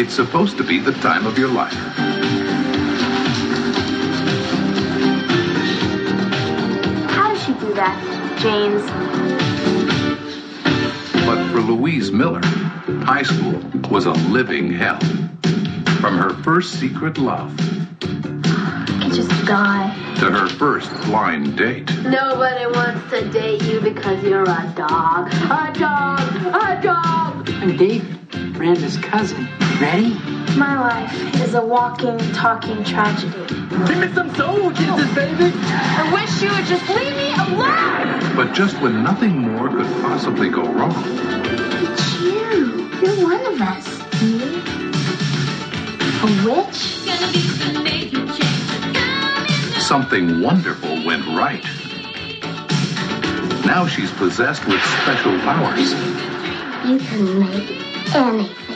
It's supposed to be the time of your life. How does she do that, James? But for Louise Miller, high school was a living hell. From her first secret love I could just die. to her first blind date. Nobody wants to date you because you're a dog. A dog! A dog! I'm Dave, Miranda's cousin. Ready? My life is a walking, talking tragedy. Give me some soul kisses, baby. I wish you would just leave me alone! But just when nothing more could possibly go wrong, It's you. You're one of us. Me? A witch? something wonderful went right. Now she's possessed with special powers. You can make anything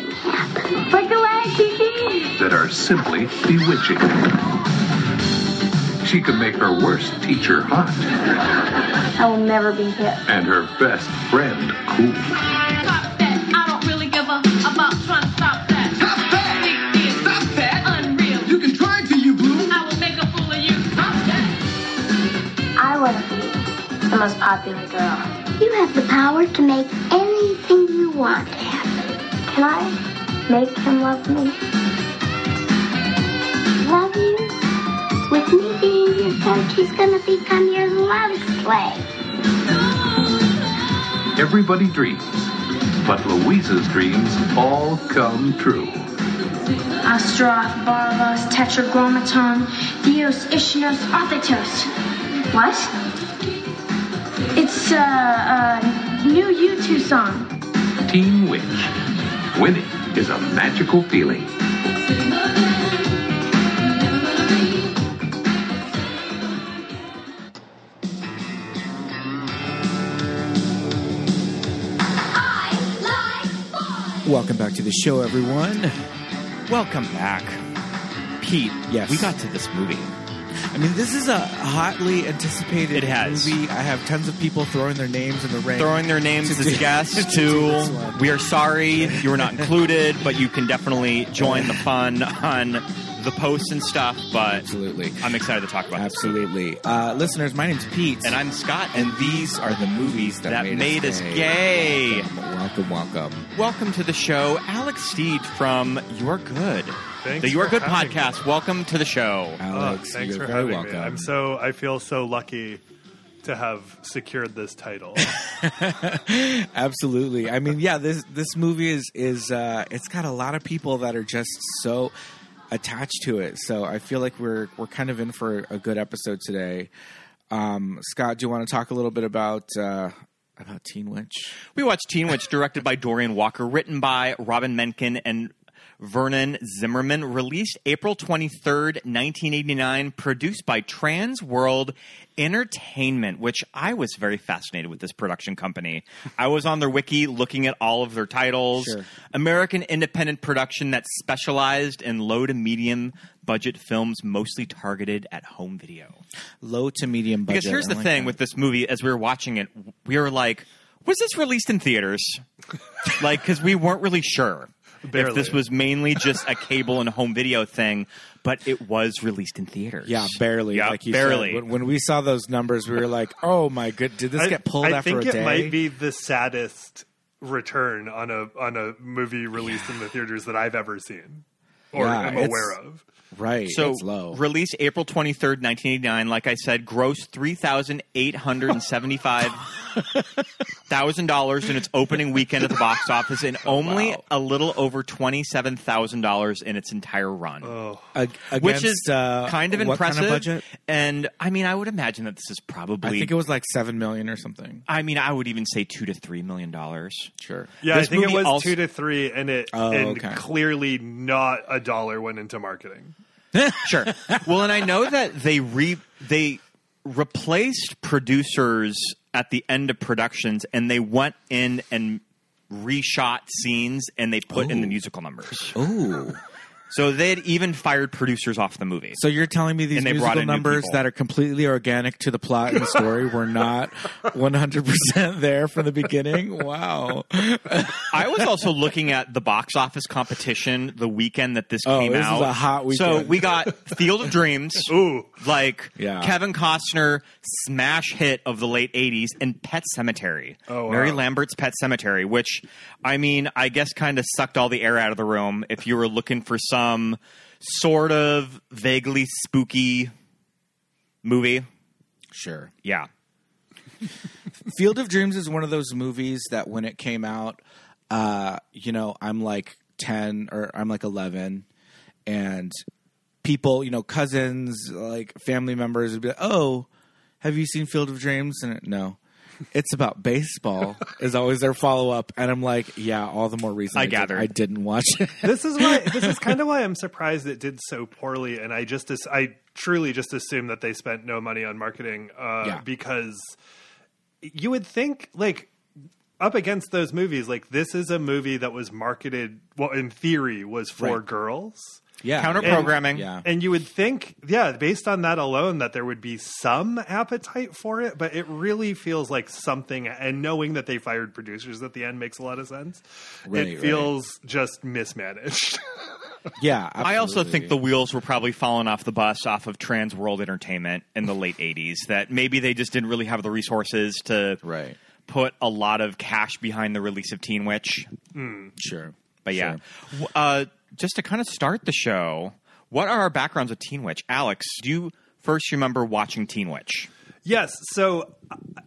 happen. Like the way Kiki. that are simply bewitching. She can make her worst teacher hot I will never be hit. and her best friend cool. Stop that. I don't really give a about trying to stop that. Stop that. Big deal. Stop that! Unreal. You can try to, you blue! I will make a fool of you. Stop that. I want to be the most popular girl. You have the power to make anything you want happen. Can I make him love me? Love you? With me being your coach, he's gonna become your love slave. Everybody dreams, but Louisa's dreams all come true. Astroth, Barvos, Tetragrammaton, Theos, Ischinos, Arthetos. What? It's uh, a new U2 song. Teen Witch. Winning is a magical feeling. Welcome back to the show, everyone. Welcome back. Pete, Yes. we got to this movie. I mean, this is a hotly anticipated It has. movie. I have tons of people throwing their names in the ring. Throwing their names as guests to to, do this one. we are sorry you were not included, but you can definitely join the fun on the posts and stuff. But Absolutely. I'm excited to talk about this. Absolutely. Uh, listeners, my name's Pete. And I'm Scott, and these are the movies that, that made, made us us gay. gay. Welcome, welcome, welcome. Welcome to the show, Alex Steed from You're Good. Thanks the You're Good having me. podcast. Welcome to the show. Oh, Alex, thanks you're for very having welcome. me. I'm so I feel so lucky to have secured this title. Absolutely. I mean, yeah, this this movie is is uh, it's got a lot of people that are just so attached to it. So I feel like we're we're kind of in for a good episode today. Um, Scott, do you want to talk a little bit about uh, about Teen Witch? We watched Teen Witch, directed by Dorian Walker, written by Robin Menken and Vernon Zimmerman, released April 23rd, 1989, produced by Trans World Entertainment, which I was very fascinated with this production company. I was on their wiki looking at all of their titles. Sure. American independent production that specialized in low to medium budget films, mostly targeted at home video. Low to medium budget. Because here's the like thing that. with this movie, as we were watching it, we were like, was this released in theaters? like, because we weren't really sure if this was mainly just a cable and home video thing, but it was released in theaters. Yeah, barely. Yeah, like you barely. Said. When, when we saw those numbers, we were like, "Oh my good, did this I, get pulled I after think it might be the saddest return on a on a movie released in the theaters that I've ever seen or Yeah, am aware of. Right. So, it's low. released April 23rd, 1989. Like I said, grossed $3,875,000 in its opening weekend at the box office and only Wow. a little over $27,000 in its entire run. Ag- which against, is uh, kind of what impressive. Kind of budget? And I mean, I would imagine that this is probably. I think it was like seven million or something. I mean, I would even say two to three million dollars. Sure. Yeah, This I think it was also- two to three, and it Oh, and okay. clearly not a dollar went into marketing. Sure. well, and I know that they re they replaced producers at the end of productions, and they went in and reshot scenes, and they put in the musical numbers. Ooh. So they had even fired producers off the movie. So you're telling me these And they brought musical in numbers that are completely organic to the plot and the story were not 100% there from the beginning? Wow. I was also looking at the box office competition the weekend that this Oh, came this is out. a hot weekend. So we got Field of Dreams, Ooh. like Yeah. Kevin Costner smash hit of the late '80s, and Pet Cemetery, Oh, wow. Mary Lambert's Pet Cemetery, which I mean, I guess kind of sucked all the air out of the room. If you were looking for some sort of vaguely spooky movie, Sure. yeah, Field of Dreams is one of those movies that when it came out, uh, you know, I'm like 10 or I'm like 11 and people, you know, cousins, like family members would be like, "Oh, have you seen Field of Dreams?" And no. It's about baseball is always their follow up and I'm like, yeah, all the more reason I did- gathered. I didn't watch it. this is why this is kind of why I'm surprised it did so poorly, and I just I truly just assume that they spent no money on marketing uh, Yeah. because you would think like up against those movies, like this is a movie that was marketed well in theory was for Right. girls. Yeah. counter programming. Yeah. And you would think, yeah, based on that alone, that there would be some appetite for it, but it really feels like something. And knowing that they fired producers at the end makes a lot of sense. Right, it right. feels just mismanaged. Yeah. I also think the wheels were probably falling off the bus off of Trans World Entertainment in the late 80s. That maybe they just didn't really have the resources to Right. put a lot of cash behind the release of Teen Witch. Sure. But yeah, Sure. Uh, just to kind of start the show, what are our backgrounds with Teen Witch? Alex, do you first remember watching Teen Witch? Yes. So,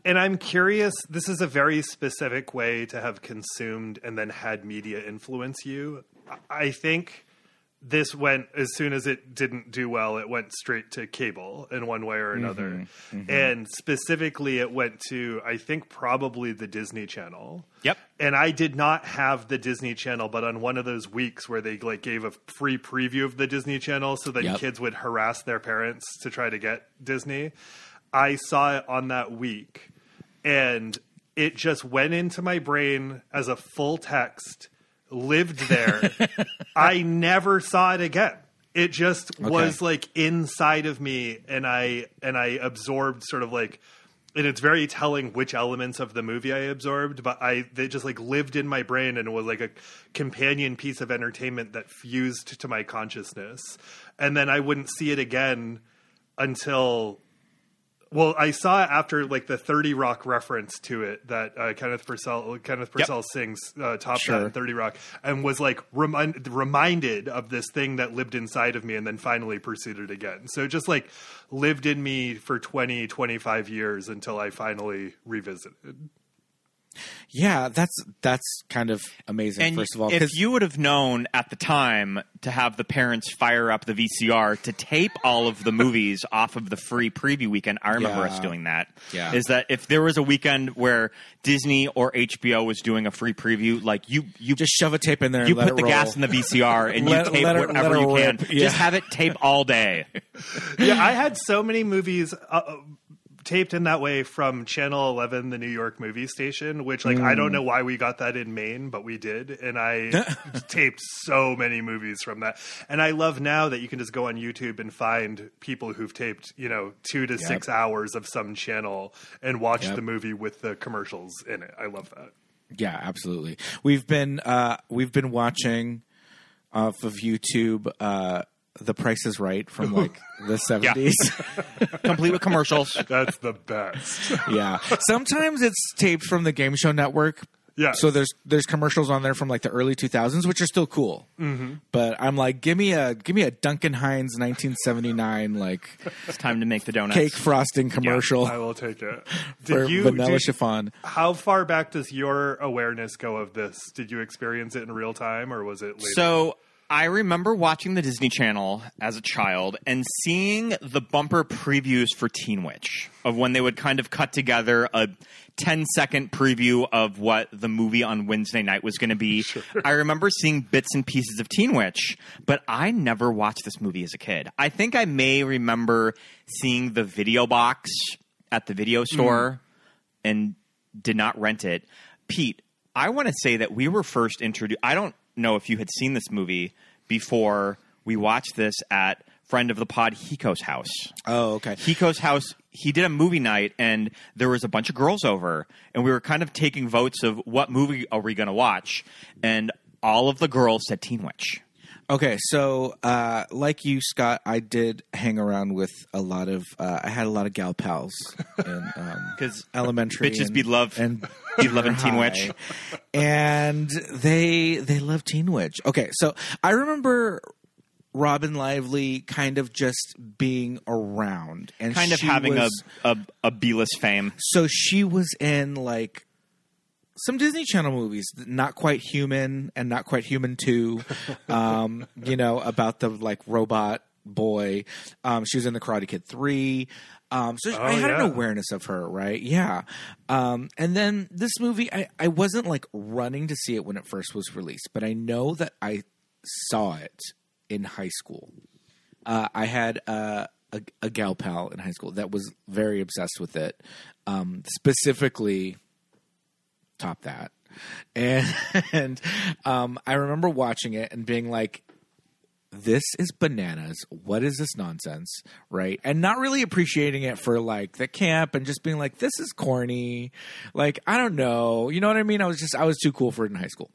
and I'm curious, this is a very specific way to have consumed and then had media influence you. I think this went, as soon as it didn't do well, it went straight to cable in one way or another. Mm-hmm. Mm-hmm. And specifically, it went to, I think, probably the Disney Channel. Yep. And I did not have the Disney Channel, but on one of those weeks where they like gave a free preview of the Disney Channel so that Yep. kids would harass their parents to try to get Disney. I saw it on that week and it just went into my brain as a full text, lived there. I never saw it again. It just was like inside of me and I and I absorbed sort of like and it's very telling which elements of the movie I absorbed, but I they just like lived in my brain and it was like a companion piece of entertainment that fused to my consciousness. And then I wouldn't see it again until well, I saw after like the Thirty Rock reference to it that uh, Kenneth Parcell Kenneth Parcell sings uh, top Sure. Thirty Rock, and was like remind, reminded of this thing that lived inside of me, and then finally pursued it again. So it just like lived in me for 20, 25 years until I finally revisited. Yeah, that's that's kind of amazing. first of all, if 'cause- you would have known at the time to have the parents fire up the VCR to tape all of the movies off of the free preview weekend, I remember Yeah. us doing that. Yeah. Is that if there was a weekend where Disney or HBO was doing a free preview, like you, you just shove a tape in there. you and let put it the roll. gas in the VCR and Let- you tape let it- whatever let it you can. Yeah. Just have it tape all day. yeah, I had so many movies uh, taped in that way from Channel 11, the New York movie station, which like I don't know why we got that in Maine, but we did. And I taped so many movies from that. And I love now that you can just go on YouTube and find people who've taped, you know, 2 to 6 hours of some channel and watch Yep. the movie with the commercials in it. I love that. Yeah, absolutely. We've been uh, we've been watching off of YouTube uh, The Price is Right from like the seventies. Complete with commercials. That's the best. Yeah. Sometimes it's taped from the Game Show Network. Yeah. So there's there's commercials on there from like the early 2000s, which are still cool. Mm-hmm. But I'm like, give me a give me a Duncan Hines 1979 like It's time to make the donuts. cake frosting commercial I will take it. for Did you vanilla did- chiffon. How far back does your awareness go of this? Did you experience it in real time or was it later? So I remember watching the Disney Channel as a child and seeing the bumper previews for Teen Witch of when they would kind of cut together a 10 second preview of what the movie on Wednesday night was going to be. I remember seeing bits and pieces of Teen Witch, but I never watched this movie as a kid. I think I may remember seeing the video box at the video hmm. store and did not rent it. Pete, I want to say that we were first introduced. I don't know if you had seen this movie before We watched this at friend of the pod Hiko's house. Oh, okay. Hiko's house. He did a movie night, and there was a bunch of girls over, and we were kind of taking votes of what movie are we going to watch, and all of the girls said Teen Witch. Okay, so uh, like you, Scott, I did hang around with a lot of. Uh, I had a lot of gal pals because um, elementary. bitches and, be love- and be loving Teen. Witch. and they they love Teen Witch. Okay, so I remember Robin Lively kind of just being around and Kind of having was, a, a a B-list fame. so she was in like some Disney Channel movies, not quite human and not quite human two. Um, you know about the like robot boy. Um, she was in the Karate Kid three. Um, so I had yeah. an awareness of her, right? Yeah. Um, and then this movie, I, I wasn't like running to see it when it first was released, but I know that I saw it in high school. Uh, I had uh, a, a gal pal in high school that was very obsessed with it. Um, specifically, top that, and and um, I remember watching it and being like, "This is bananas. What is this nonsense?" Right, and not really appreciating it for like the camp and just being like, "This is corny." Like I don't know, you know what I mean? I was just I was too cool for it in high school.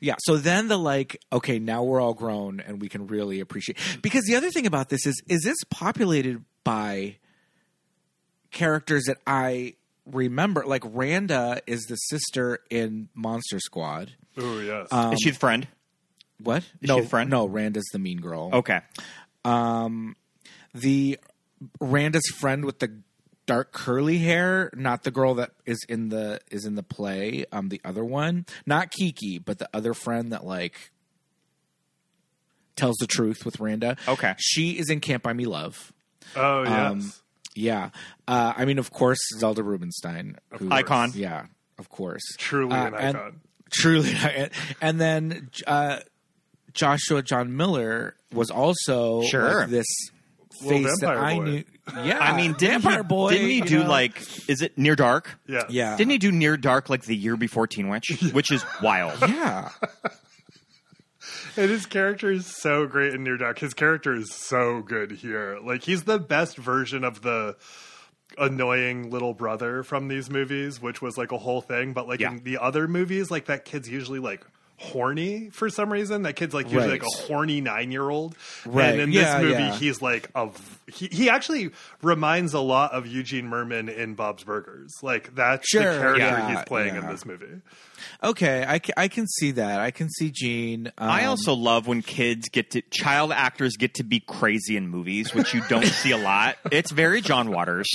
Yeah. So then the like, okay, now we're all grown and we can really appreciate. Because the other thing about this is, is this populated by characters that I remember? Like Randa is the sister in Monster Squad. Ooh, yes. Is she the friend? What? Is no, she the friend? no. Randa's the mean girl. Okay. Um, the Randa's friend with the dark curly hair, not the girl that is in the is in the play. Um, the other one, not Kiki, but the other friend that like tells the truth with Randa. Okay. she is in Can't Buy Me Love. oh, yes. um, Yeah, uh, I mean, of course, Zelda Rubinstein, who- Icon. Yeah, of course, Truly Uh, an and- icon. truly and then uh joshua john miller was also Sure. like this Little face that i boy. knew yeah I mean, didn't vampire he, boy didn't he do know? like? Is it Near Dark? yeah. yeah Didn't he do Near Dark like the year before Teen Witch, which is wild? yeah And his character is so great in Near Dark. His character is so good here. Like he's the best version of the annoying little brother from these movies, which was like a whole thing. But like Yeah. in the other movies, like that kid's usually like horny for some reason. That kid's like usually Right. like a horny nine year old. Right. And in Yeah, this movie, yeah. he's like a he, he actually reminds a lot of Eugene Mirman in Bob's Burgers. Like that's Sure, the character he's playing in this movie. Okay I, I can see that i can see gene um, I also love when kids get to child actors get to be crazy in movies, which you don't see a lot. It's very John Waters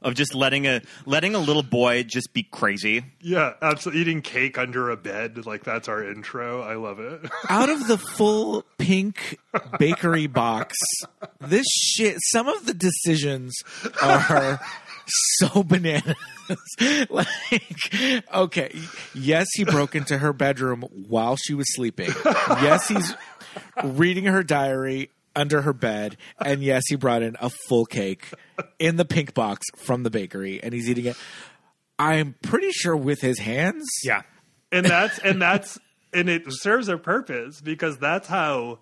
of just letting a letting a little boy just be crazy. Yeah, absolutely. Eating cake under a bed, like that's our intro. I love it. out of the full pink bakery box, this shit, some of the decisions are so bananas. like, okay, yes, he broke into her bedroom while she was sleeping. Yes, he's reading her diary under her bed. And yes, he brought in a full cake in the pink box from the bakery and he's eating it. I'm pretty sure with his hands. Yeah. and that's and that's and it serves a purpose because that's how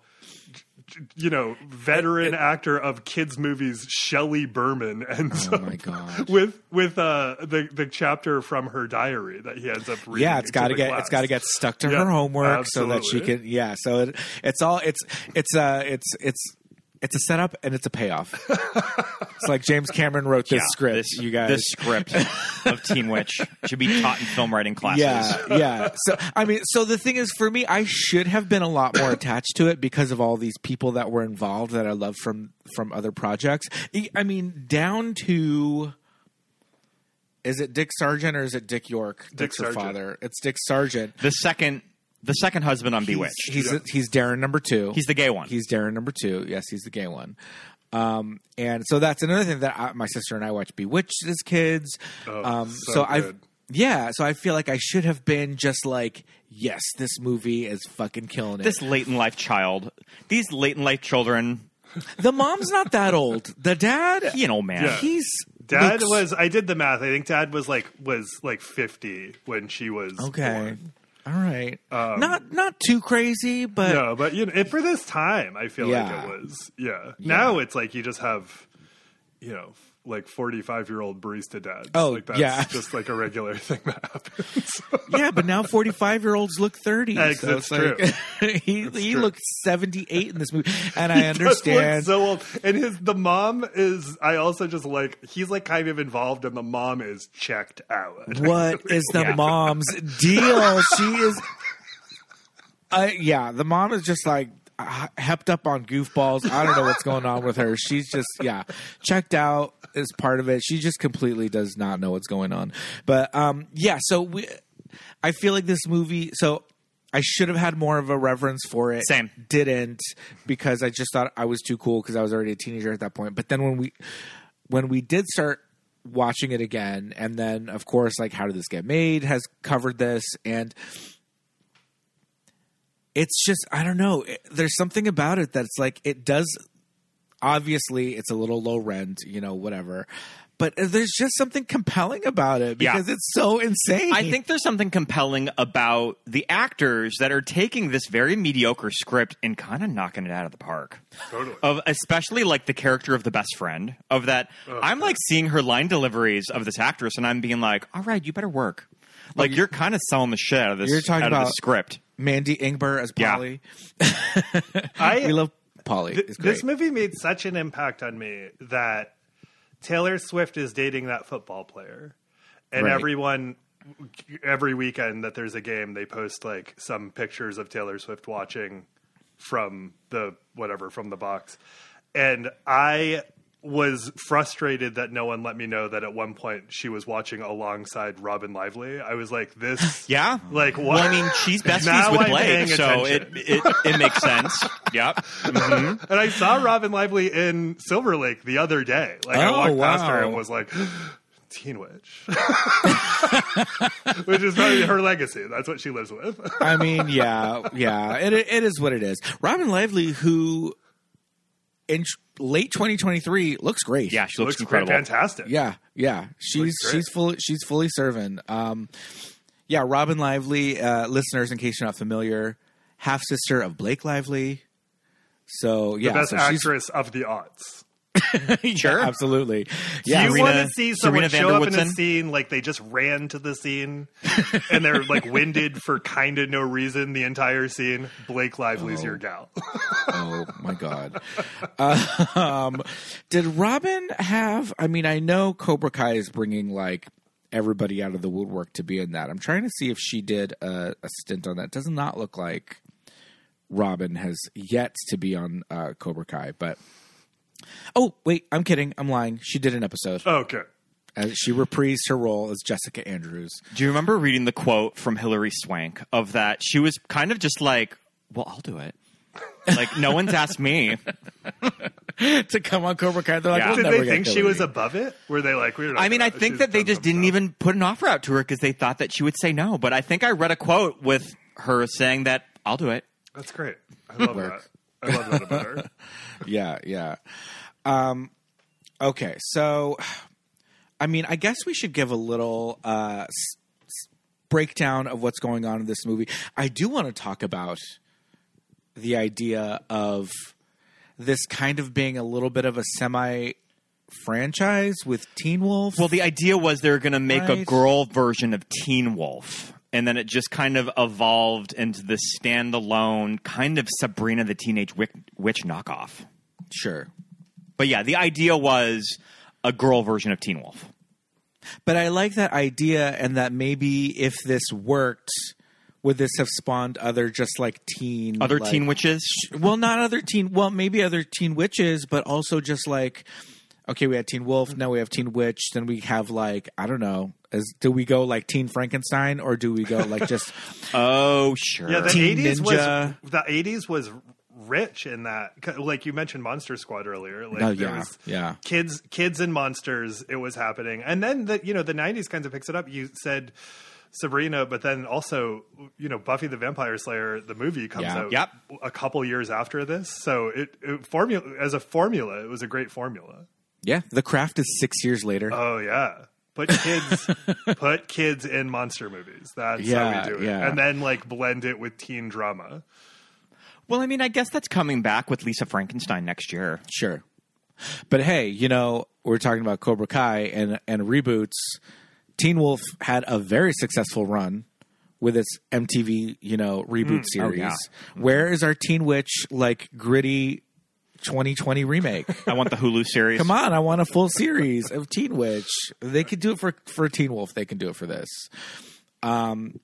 you know veteran actor of kids movies Shelley Berman ends Oh my God. with with uh the the chapter from her diary that he ends up reading yeah, it's got to get class. it's got to get stuck to Yeah, her homework so that she can yeah. So it, it's all it's it's uh it's it's it's a setup and it's a payoff. it's like James Cameron wrote this Yeah, script. This, you guys, this script of Teen Witch should be taught in film writing classes. yeah, yeah. So I mean, so the thing is, for me, I should have been a lot more attached to it because of all these people that were involved that I love from from other projects. I- I mean, down to. Is it Dick Sargent or is it Dick York? Dick's her Sargent. father. It's Dick Sargent. The second the second husband on Bewitched. He's he's Darren number two. He's the gay one. He's Darren number two. Yes, he's the gay one. Um, and so that's another thing that I, my sister and I watched Bewitched as kids. Oh, um, so so I, yeah, so I feel like I should have been just like, yes, this movie is fucking killing it. this late in life child. These late in life children. the mom's not that old. The dad, He an old man. Yeah. he's Dad looks- was I did the math. I think Dad was like was like 50 when she was okay. born. All right. Um, not not too crazy, but No, but you know, it, for this time, I feel Yeah. like it was. Yeah. Now it's like you just have, you know, like forty-five-year-old barista dads. Oh, like that's yeah. just like a regular thing that happens. yeah, but now forty five year olds look thirty. Ex- so it's it's like, he he true. looked seventy eight in this movie, and I He does look understand. so old, and his the mom is. I also just like he's like kind of involved, and the mom is checked out. what is the mom's deal? She is. Uh, yeah, the mom is just like hepped up on goofballs. I don't know what's going on with her. She's just yeah, checked out is part of it. She just completely does not know what's going on. But um, yeah, so we, I feel like this movie. So I should have had more of a reverence for it. Same. Didn't because I just thought I was too cool because I was already a teenager at that point. But then when we when we did start watching it again, and then of course like how did this get made has covered this and it's just I don't know. It- There's something about it that's like it does. Obviously, it's a little low rent, you know, whatever. But uh, there's just something compelling about it Yeah. because it's so insane. I think there's something compelling about the actors that are taking this very mediocre script and kind of knocking it out of the park. Totally. Of especially like the character of the best friend. Of that, oh, I'm like seeing her line deliveries of this actress, and I'm being like, "All right, you better work." Like you're kind of selling the shit out of this. You're talking out of about- the script. Mandy Ingber as Yeah. Polly. I we love Polly. Th- this movie made such an impact on me that Taylor Swift is dating that football player, and Right. everyone every weekend that there's a game, they post like some pictures of Taylor Swift watching from the whatever from the box, and I was frustrated that no one let me know that at one point she was watching alongside Robin Lively. I was like, this, Yeah. like what? Well, I mean, she's besties with Blake, so it, it it makes sense. Yep. Mm-hmm. And I saw Robin Lively in Silver Lake the other day. Like I Oh, walked past her wow. and was like, Teen Witch. Which is probably her legacy. That's what she lives with. I mean, yeah, yeah. It it is what it is. Robin Lively, who in late 2023 looks great. Yeah, she looks, Looks incredible. fantastic. yeah, yeah. She's she's fully she's fully serving. Um, yeah, Robin Lively. Uh, listeners, in case you're not familiar, half sister of Blake Lively. So yeah, The best so she's- actress of the aughts. Sure. absolutely. Yeah, you want to see someone Serena show up in a scene like they just ran to the scene and they're like winded for kind of no reason the entire scene? Blake Lively's your gal. oh my god. um, did Robin have? I mean, I know Cobra Kai is bringing like everybody out of the woodwork to be in that. I'm trying to see if she did a, a stint on that. Does not look like Robin has yet to be on uh, Cobra Kai, but. Oh wait, I'm kidding. I'm lying. She did an episode. okay. As she reprised her role as Jessica Andrews. Do you remember reading the quote from Hilary Swank of that? She was kind of just like, "Well, I'll do it." Like no one's asked me. to come on Cobra Kai, they're like, Yeah. we'll Did never they get think she Hilary. was above it? Were they like, we're not I mean, I gonna- think she's that they done just didn't stuff. even put an offer out to her because they thought that she would say no. But I think I read a quote with her saying that I'll do it. That's great. I love that. I love that about her. yeah, yeah. Um, okay, so I mean, I guess we should give a little uh, s- s- breakdown of what's going on in this movie. I do want to talk about the idea of this kind of being a little bit of a semi franchise with Teen Wolf. Well, the idea was they were going to make a Right. girl version of Teen Wolf. And then it just kind of evolved into this standalone kind of Sabrina the Teenage Witch, Witch knockoff. sure. But yeah, the idea was a girl version of Teen Wolf. But I like that idea, and that maybe if this worked, would this have spawned other just like teen Other like- teen witches? well not other teen well maybe other teen witches but also just like okay we had teen wolf now we have teen witch then we have like i don't know as do we go like teen frankenstein or do we go like just Oh, sure. Yeah, the Teen eighties Ninja. was the eighties was rich in that Like you mentioned, Monster Squad earlier. Like Oh, yeah, yeah. kids, kids and monsters. It was happening, and then the you know the nineties kind of picks it up. You said Sabrina, but then also you know Buffy the Vampire Slayer. The movie comes Yeah. out Yep. a couple years after this, so it, it formula as a formula, it was a great formula. yeah the craft is six years later Oh yeah, Put kids, put kids in monster movies. That's Yeah, how we do it. yeah. And then like blend it with teen drama. Well, I mean, I guess that's coming back with Lisa Frankenstein next year. Sure. But hey, you know, we're talking about Cobra Kai and and reboots. Teen Wolf had a very successful run with its MTV, you know, reboot mm. oh, series. yeah. Where is our Teen Witch like gritty 2020 remake? I want the Hulu series. Come on, I want a full series of Teen Witch. They could do it for for Teen Wolf. They can do it for this. Um,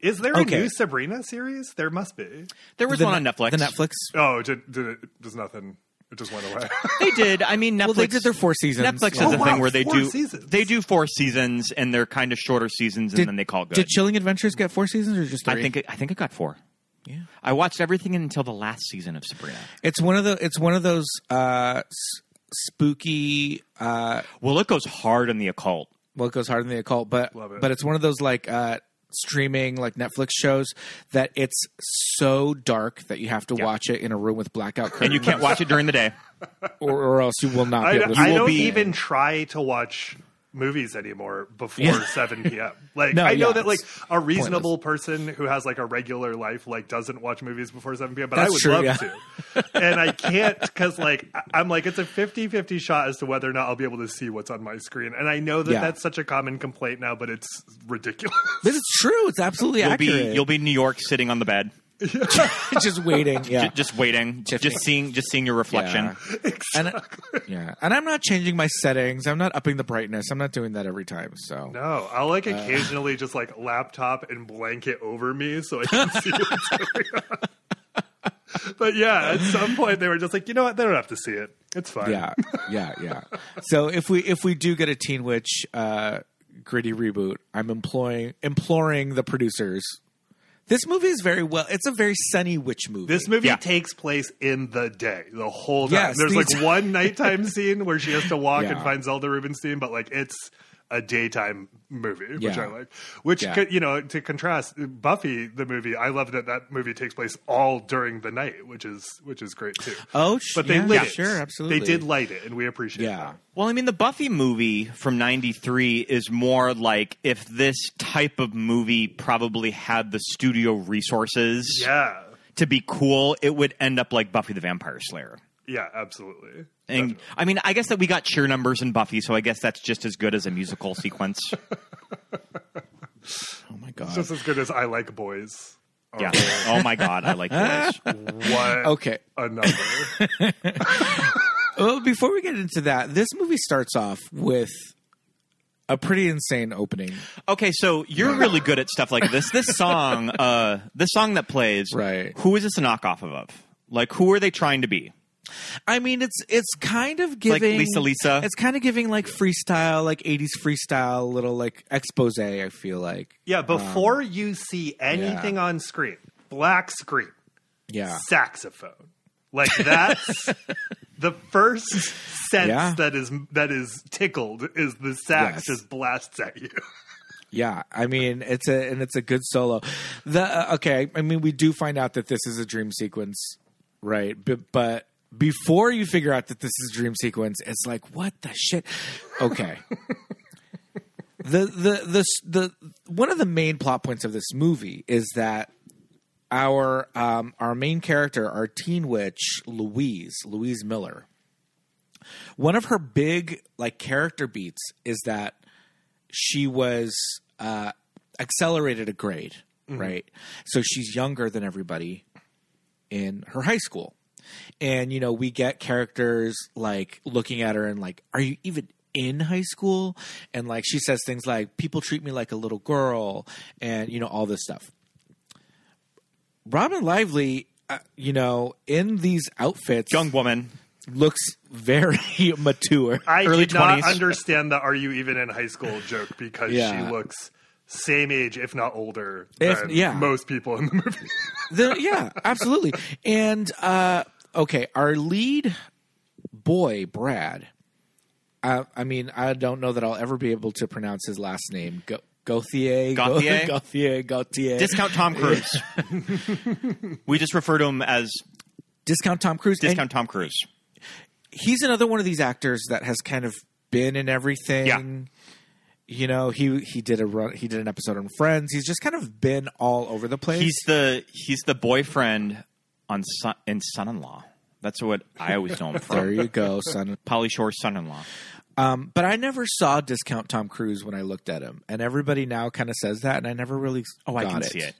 is there a new Sabrina series? There must be. There was The one on Netflix. The Netflix. Oh, did, did it, there's nothing. It just went away. They did. I mean, Netflix. Well, they did their four seasons. Netflix Yeah. is Oh, a wow, thing where they four do seasons. they do four seasons and they're kind of shorter seasons and then they call it good. Did Chilling Adventures get four seasons or just three? I think it, I think it got four. Yeah. I watched everything until the last season of Sabrina. It's one of the. It's one of those uh, s- spooky. Uh, Well, it goes hard on the occult. well, it goes hard in the occult, but it. but it's one of those like uh, streaming like Netflix shows that it's so dark that you have to Yeah. watch it in a room with blackout curtains, And you can't watch it during the day. or, or else you will not I, be able to. I see it. don't be- even try to watch movies anymore before Yeah. 7 p.m. Like No, I know yeah, that like a reasonable person who has like a regular life like doesn't watch movies before 7 p.m. But I would true, love yeah. to. And I can't cuz like I- I'm like it's a 50-50 shot as to whether or not I'll be able to see what's on my screen. And I know that Yeah. that's such a common complaint now, but it's ridiculous. But it's true. It's absolutely You'll accurate. be you'll be in New York sitting on the bed, just waiting. Yeah. j- just waiting, Tiffany. just seeing just seeing your reflection. Yeah. And, yeah, and I'm not changing my settings. I'm not upping the brightness. I'm not doing that every time. So No, I'll like Uh. occasionally just like laptop and blanket over me so I can see what's going on. But yeah, at some point they were just like, you know what? They don't have to see it. It's fine. yeah, yeah, yeah. So if we if we do get a Teen Witch uh, gritty reboot, I'm employing imploring the producers. This movie is very well. It's a very sunny witch movie. This movie Yeah. takes place in the day, the whole time. Yes, There's these- like one nighttime scene where she has to walk and Yeah. find Zelda Rubinstein, but like it's a daytime movie, which I like. Which Yeah. you know, to contrast Buffy, the movie, I love that that movie takes place all during the night, which is which is great too. oh, sh- but they yeah, lit it. Sure, absolutely. They did light it, and we appreciate Yeah. that. Well, I mean, the Buffy movie from '93 is more like if this type of movie probably had the studio resources Yeah. to be cool, it would end up like Buffy the Vampire Slayer. Yeah, absolutely. And I mean, I guess that we got cheer numbers in Buffy, so I guess that's just as good as a musical sequence. Oh my god. Just as good as I like boys. yeah. Oh my god, I like boys. What Okay. a number. Well, before we get into that, this movie starts off with a pretty insane opening. Okay, so you're really good at stuff like this. This song, uh, this song that plays, Right. Who is this a knockoff of? Like, who are they trying to be? I mean, it's it's kind of giving like Lisa Lisa? It's kind of giving like freestyle, like '80s freestyle, little like Exposé. I feel like, Yeah, before you see anything on screen, black screen, yeah, saxophone. Like that's the first sense Yeah. that is that is tickled is the sax Yes. just blasts at you. yeah. I mean, it's a and it's a good solo. The uh, okay, I mean, we do find out that this is a dream sequence, right? But, but before you figure out that this is a dream sequence, it's like, what the shit? Okay. the the the the one of the main plot points of this movie is that our um, our main character, our teen witch, Louise, Louise Miller. One of her big like character beats is that she was uh, accelerated a grade, right? So she's younger than everybody in her high school. And you know, we get characters like looking at her and like, are you even in high school? And like she says things like, people treat me like a little girl, and you know, all this stuff. Robin Lively, uh, you know, in these outfits, Young woman. looks very mature. I Early did not understand the "Are you even in high school?" joke because Yeah. she looks same age, if not older, If- than yeah. most people in the movie. The- yeah, absolutely. And uh, okay, our lead boy, Brad. Uh, I mean, I don't know that I'll ever be able to pronounce his last name. Go- Gauthier, Gauthier? Gauthier, Gauthier. Discount Tom Cruise. we just refer to him as Discount Tom Cruise. And Discount Tom Cruise. he's another one of these actors that has kind of been in everything. Yeah. You know, he he did a run. He did an episode on Friends. He's just kind of been all over the place. He's the he's the boyfriend on son, in Son-in-Law. That's what I always know him from. there you go, son. Pauly Shore's son-in-law. Um, but I never saw discount Tom Cruise when I looked at him, and everybody now kind of says that, and I never really. Oh, I can it. see it.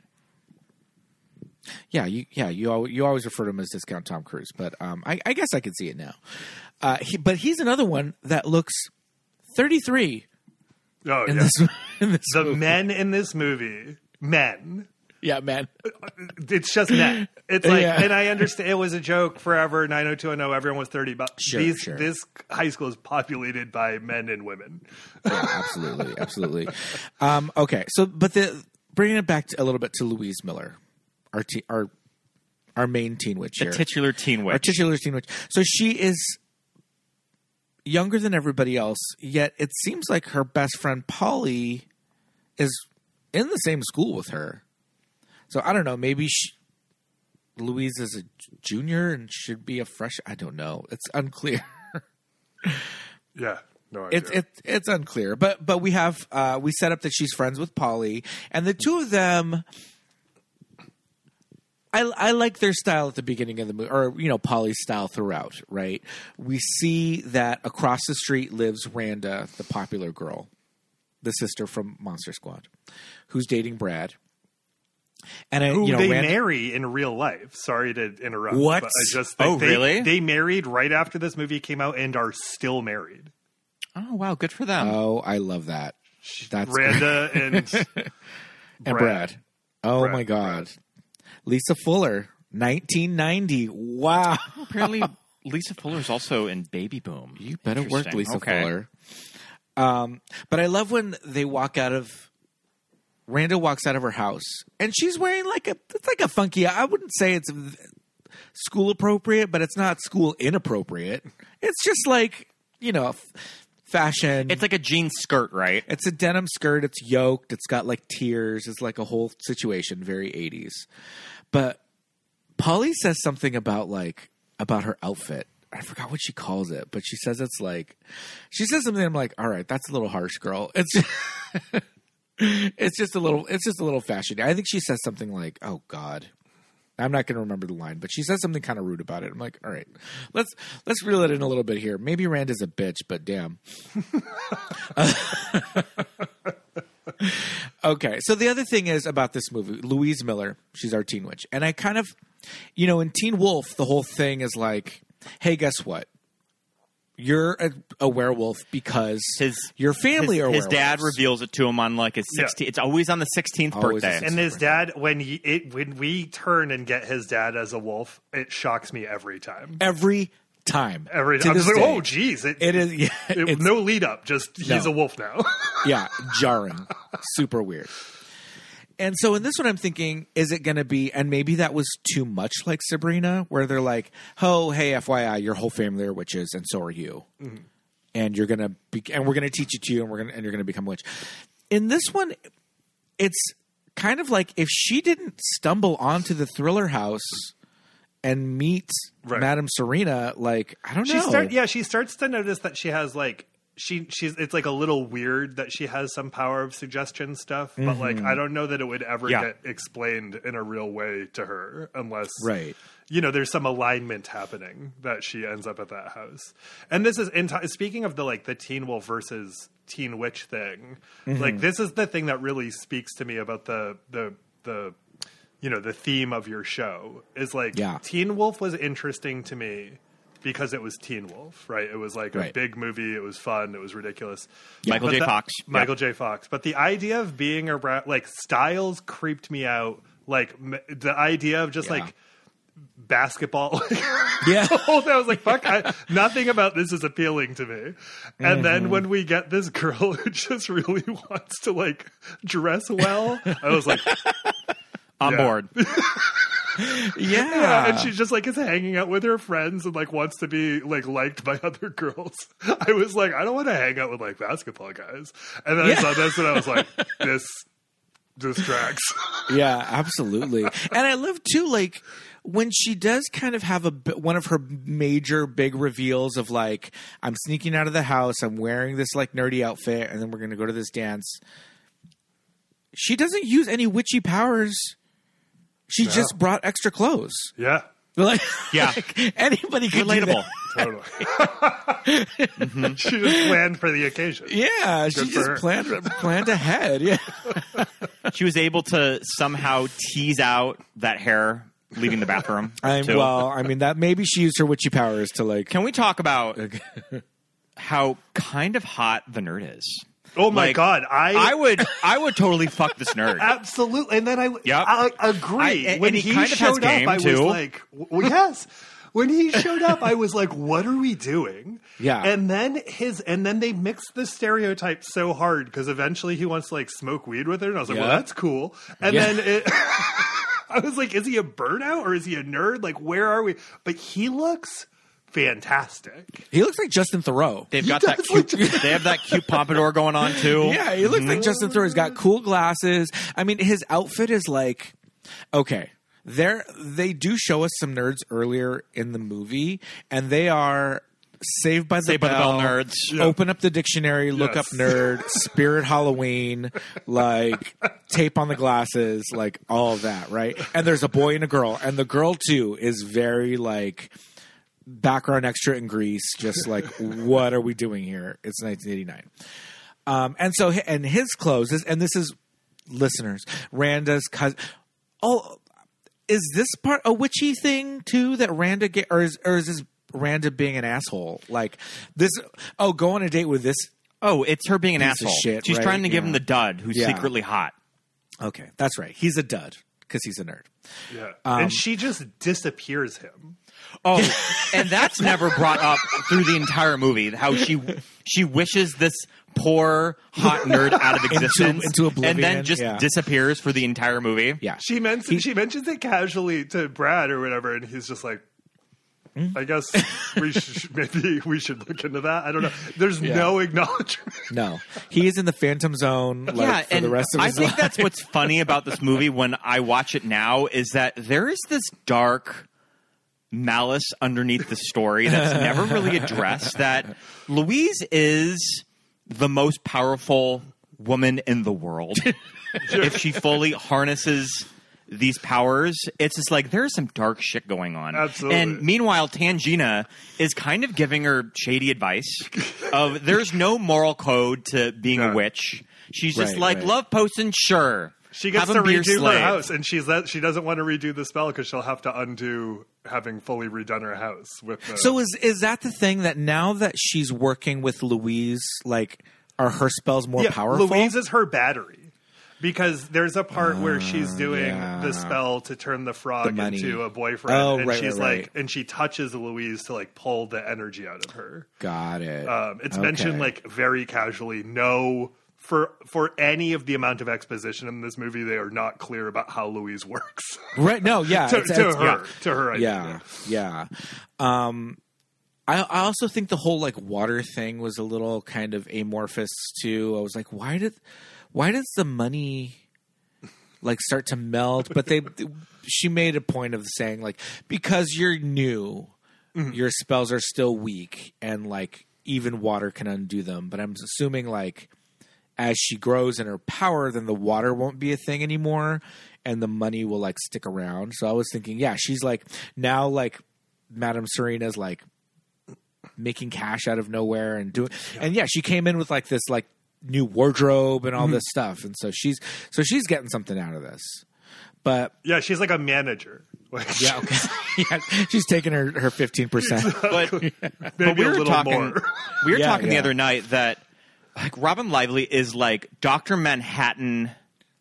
Yeah, you yeah you you always refer to him as discount Tom Cruise, but um, I, I guess I can see it now. Uh, he, but he's another one that looks thirty three Oh, in yeah. this in this the movie. men in this movie, men. Yeah, man. It's just men. It's like, Yeah. and I understand it was a joke forever. 90210, everyone was 30, but Sure, these, sure. this high school is populated by men and women. Yeah, absolutely, absolutely. Um, okay, so but the bringing it back to, a little bit to Louise Miller, our te- our our main teen witch The here. titular teen our witch. titular teen witch. So she is younger than everybody else, yet it seems like her best friend Polly is in the same school with her. So I don't know. Maybe she, Louise is a junior and should be a fresh. I don't know. It's unclear. Yeah. No idea. it's it's it's unclear. But but we have uh, we set up that she's friends with Polly, and the two of them. I, I like their style at the beginning of the movie, or you know, Polly's style throughout. Right, we see that across the street lives Randa, the popular girl, the sister from Monster Squad, who's dating Brad. And I, Who you know, they Randa- marry in real life. Sorry to interrupt. What? But I just Oh, they, really? They married right after this movie came out and are still married. oh wow, good for them. Oh, I love that. That's Randa and and Brad. Oh Brad, my God, Lisa Fuller, 1990. Wow. Apparently, Lisa Fuller's also in Baby Boom. You better work, Lisa Okay. Fuller. Um, but I love when they walk out of. Randa walks out of her house, and she's wearing like a. It's like a funky. I wouldn't say it's school appropriate, but it's not school inappropriate. It's just like you know, f- fashion. It's like a jean skirt, right? It's a denim skirt. It's yoked. It's got like tears. It's like a whole situation, very 80s. But Polly says something about like about her outfit. I forgot what she calls it, but she says it's like she says something. I'm like, all right, that's a little harsh, girl. It's it's just a little it's just a little fashion. I think she says something like, oh God. I'm not going to remember the line, but she says something kind of rude about it. I'm like, all right, let's let's reel it in a little bit here. Maybe Rand is a bitch, but damn. Okay, so the other thing is about this movie, Louise Miller, she's our teen witch. And I kind of, you know, in Teen Wolf, the whole thing is like, hey, guess what? You're a, a werewolf because His your family his, are his dad reveals it to him on like his Yeah. 16th. It's always on the 16th Always birthday. the and his dad when he, it when we turn and get his dad as a wolf, it shocks me every time. every time. Every to time, I'm just like, day. oh, geez, it, It is, yeah, it- no lead up, just he's No. a wolf now. yeah, jarring, super weird. And so in this one, I'm thinking, is it going to be? And maybe that was too much like Sabrina, where they're like, "Oh, hey, FYI, your whole family are witches, and so are you, mm-hmm. and you're gonna be, and we're gonna teach it to you, and we're gonna, and you're gonna become a witch." In this one, it's kind of like if she didn't stumble onto the thriller house and meet Right. Madame Serena, like I don't she know, start yeah she starts to notice that she has like she she's it's like a little weird that she has some power of suggestion stuff but like Mm-hmm. i don't know that it would ever Yeah. get explained in a real way to her unless right? you know there's some alignment happening that she ends up at that house and this is in t- speaking of the like the teen wolf versus teen witch thing Mm-hmm. like this is the thing that really speaks to me about the the the you know the theme of your show is like Yeah. teen wolf was interesting to me because it was teen wolf right it was like a big movie it was fun it was ridiculous Michael But J. the- Fox. Michael J. Fox. But the idea of being around, like, Stiles creeped me out. Like, m- the idea of just, Yeah. like, basketball. Yeah. Oh, I was like, fuck, I, nothing about this is appealing to me. And then mm-hmm. when we get this girl who just really wants to, like, dress well, I was like, on Yeah. board. Yeah, yeah. And she just, like, is hanging out with her friends and, like, wants to be, like, liked by other girls. I was like, I don't want to hang out with, like, basketball guys. And then I saw this and I was like, this distracts. Yeah, absolutely. and I love too, like when she does kind of have a one of her major big reveals of like I'm sneaking out of the house, I'm wearing this like nerdy outfit, and then we're gonna go to this dance. She doesn't use any witchy powers. She just brought extra clothes. Yeah, Like, Yeah. like, anybody could do Relatable. that. totally. she just planned for the occasion. Yeah, she Good for just her. planned planned ahead. Yeah, She was able to somehow tease out that hair leaving the bathroom. I'm well. I mean that maybe she used her witchy powers to like. Can we talk about how kind of hot the nerd is? Oh my Like, god, I I would, I would totally fuck this nerd. absolutely. And then I, Yep. I agree. I- and when he he, kind of has showed up, I was like, well, yes. When he showed up, I was like, "What are we doing?" Yeah. And then his, and then they mixed the stereotype so hard because eventually he wants to like smoke weed with her, and I was like, Yeah. "Well, that's cool." And Yeah. then it, I was like, "Is he a burnout or is he a nerd? Like, where are we?" But he looks fantastic. He looks like Justin Theroux. They've got that cute. look- they have that cute pompadour going on too. Yeah, he looks like mm-hmm. Justin Theroux. He's got cool glasses. I mean, his outfit is like okay. There, they do show us some nerds earlier in the movie, and they are Saved by the Saved by the Bell Bell nerds. Yeah. Open up the dictionary, look up nerd, Spirit Halloween, like tape on the glasses, like all of that, right? And there's a boy and a girl, and the girl too is very like background extra in Grease, just like what are we doing here? It's 1989. Um, and so, and his clothes, is, and this is listeners, Randa's cousin. Oh, is this part a witchy thing too that Randa get, or is, or is this Randa being an asshole? Like this? Oh, go on a date with this. Oh, it's her being an Piece of asshole. shit, She's right? trying to give Yeah. him the dud, who's Yeah. secretly hot. Okay, that's right. He's a dud because he's a nerd. Yeah. Um, and she just disappears him. Oh, and that's never brought up through the entire movie. How she she wishes this poor hot nerd out of existence into and oblivion, then just yeah. disappears for the entire movie. Yeah, She mentions she mentions it casually to Brad or whatever, and he's just like, Hmm? "I guess we should maybe we should look into that." I don't know. There's no acknowledgement. no, he is in the Phantom Zone. Like, yeah, for and the rest of I his think life. that's what's funny about this movie when I watch it now is that there is this dark malice underneath the story that's never really addressed. That Louise is the most powerful woman in the world. if she fully harnesses these powers, it's just like there's some dark shit going on. Absolutely. And meanwhile, Tangina is kind of giving her shady advice of there's no moral code to being Yeah. a witch. She's just Right, like right. love potion, sure. She gets to to 'em be your redo her house, and she's that she doesn't want to redo the spell because she'll have to undo having fully redone her house with. The, So is is that the thing that now that she's working with Louise, like are her spells more yeah, powerful? Louise is her battery. Because there's a part where she's doing yeah. the spell to turn the frog The into a boyfriend, Oh, and right, she's right, like, right. and she touches Louise to like pull the energy out of her. Got it. Um, it's Okay. mentioned like very casually. No, for for any of the amount of exposition in this movie, they are not clear about how Louise works. right? No, yeah, to, it's- to it's- her, yeah. to her, yeah, yeah. Um, I I also think the whole like water thing was a little kind of amorphous too. I was like, why did why does the money like start to melt? But they she made a point of saying like because you're new, your spells are still weak, and like even water can undo them. But I'm assuming like as she grows in her power, then the water won't be a thing anymore, and the money will like stick around. So I was thinking, yeah, she's like now like Madame Serena's like making cash out of nowhere and doing, and yeah, she came in with like this like new wardrobe and all mm-hmm. this stuff, and so she's so she's getting something out of this. But Yeah, she's like a manager. Like, yeah, okay, yeah, she's taking her her fifteen percent. But maybe but we a were talking more. we were Yeah, talking the other night that like Robin Lively is like Doctor Manhattan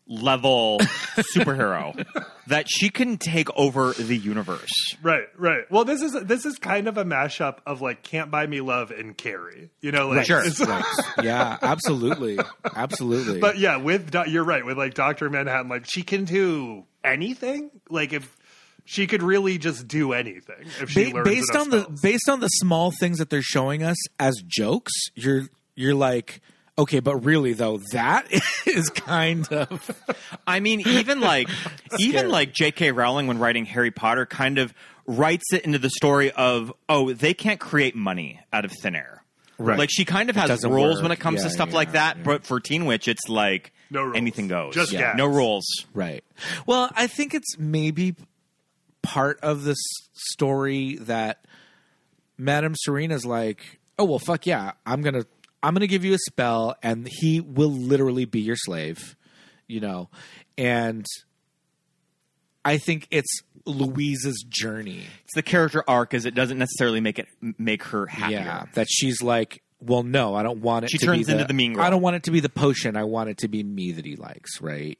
level superhero that she can take over the universe. Right, right. Well, this is this is kind of a mashup of like "Can't Buy Me Love" and "Carrie." You know, like Sure. right. Yeah, absolutely, absolutely. But yeah, with Do- you're right with like Doctor Manhattan, like she can do anything. Like if she could really just do anything if she Ba- learns based enough on the based on the small things that they're showing us as jokes, you're you're like, Okay, but really though, that is kind of I mean, even like even like J.K. Rowling when writing Harry Potter kind of writes it into the story of oh they can't create money out of thin air. Right. Like she kind of It has rules work. when it comes Yeah, to stuff yeah, like that, yeah. but for Teen Witch it's like No rules. anything goes. Just yeah. no rules. right. Well, I think it's maybe part of the s- story that Madame Serena's like, oh well, fuck yeah, I'm gonna I'm gonna give you a spell, and he will literally be your slave, you know, and I think it's Louise's journey. It's the character arc is it doesn't necessarily make it make her happier. Yeah, that she's like, well, no, I don't want it. She to turns be into the mean girl. I don't want it to be the potion. I want it to be me that he likes, right?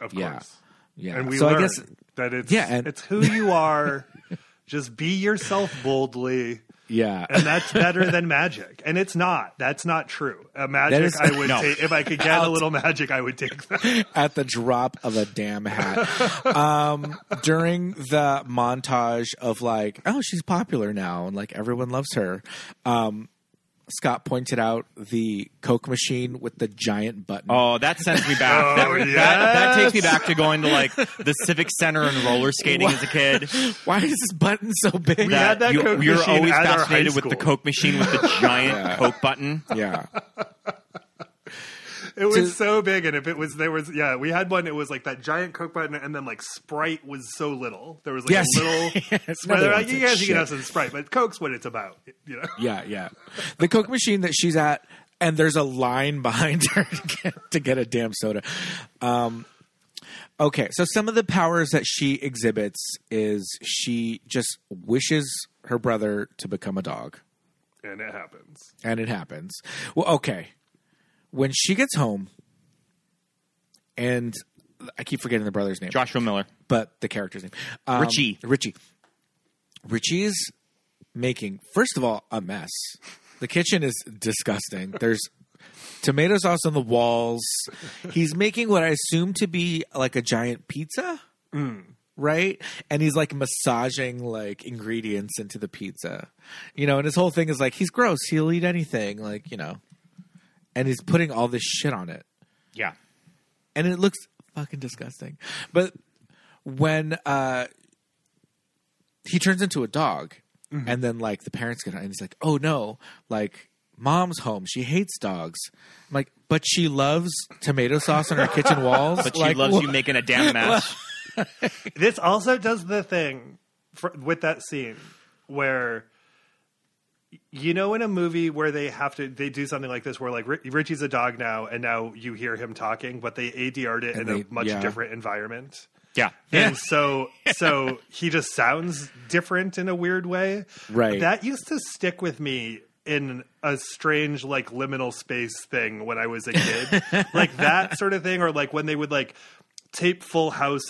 Of Yeah. course. Yeah. And we so learn I guess that it's Yeah, and- it's who you are. Just be yourself boldly. Yeah, and that's better than magic. And it's not. That's not true. A magic, is- I would No. take if I could get a little magic, I would take that. at the drop of a damn hat. um, during the montage of like, oh, she's popular now and like everyone loves her. Um, Scott pointed out the Coke machine with the giant button. Oh, that sends me back. Oh, that, that, that takes me back to going to like the Civic Center and roller skating as a kid. Why is this button so big? We had that you, Coke you're machine always at our high fascinated with the. Coke machine with the giant Yeah. Coke button. yeah. It was To- so big, and if it was there was yeah, we had one. It was like that giant Coke button, and then like Sprite was so little. There was like Yes. a little. Yes, Sprite. like, you guys you can have some Sprite, but Coke's what it's about. You know. Yeah, yeah. The Coke machine that she's at, and there's a line behind her to get, to get a damn soda. Um, okay, so some of the powers that she exhibits is she just wishes her brother to become a dog, And it happens. and it happens. Well, okay. When she gets home, and I keep forgetting the brother's name, Joshua Miller. but the character's name, um, Richie. Richie. Richie is making first of all a mess. The kitchen is disgusting. There's tomato sauce on the walls. He's making what I assume to be like a giant pizza, right? And he's like massaging like ingredients into the pizza, you know. And his whole thing is like he's gross. He'll eat anything, like you know. And he's putting all this shit on it Yeah. and it looks fucking disgusting. But when uh he turns into a dog, Mm-hmm. and then like the parents get on, and he's like, "Oh no, like mom's home. She hates dogs." I'm like, but she loves tomato sauce on her kitchen walls. But she Like, loves wha- you making a damn mess. This also does the thing for, with that scene where you know in a movie where they have to they do something like this where like Ri- Richie's a dog now and now you hear him talking but they ADR'd it in they- a much yeah. different environment. Yeah. And so so he just sounds different in a weird way. Right. That used to stick with me in a strange like liminal space thing when I was a kid. like that sort of thing or like when they would like tape Full House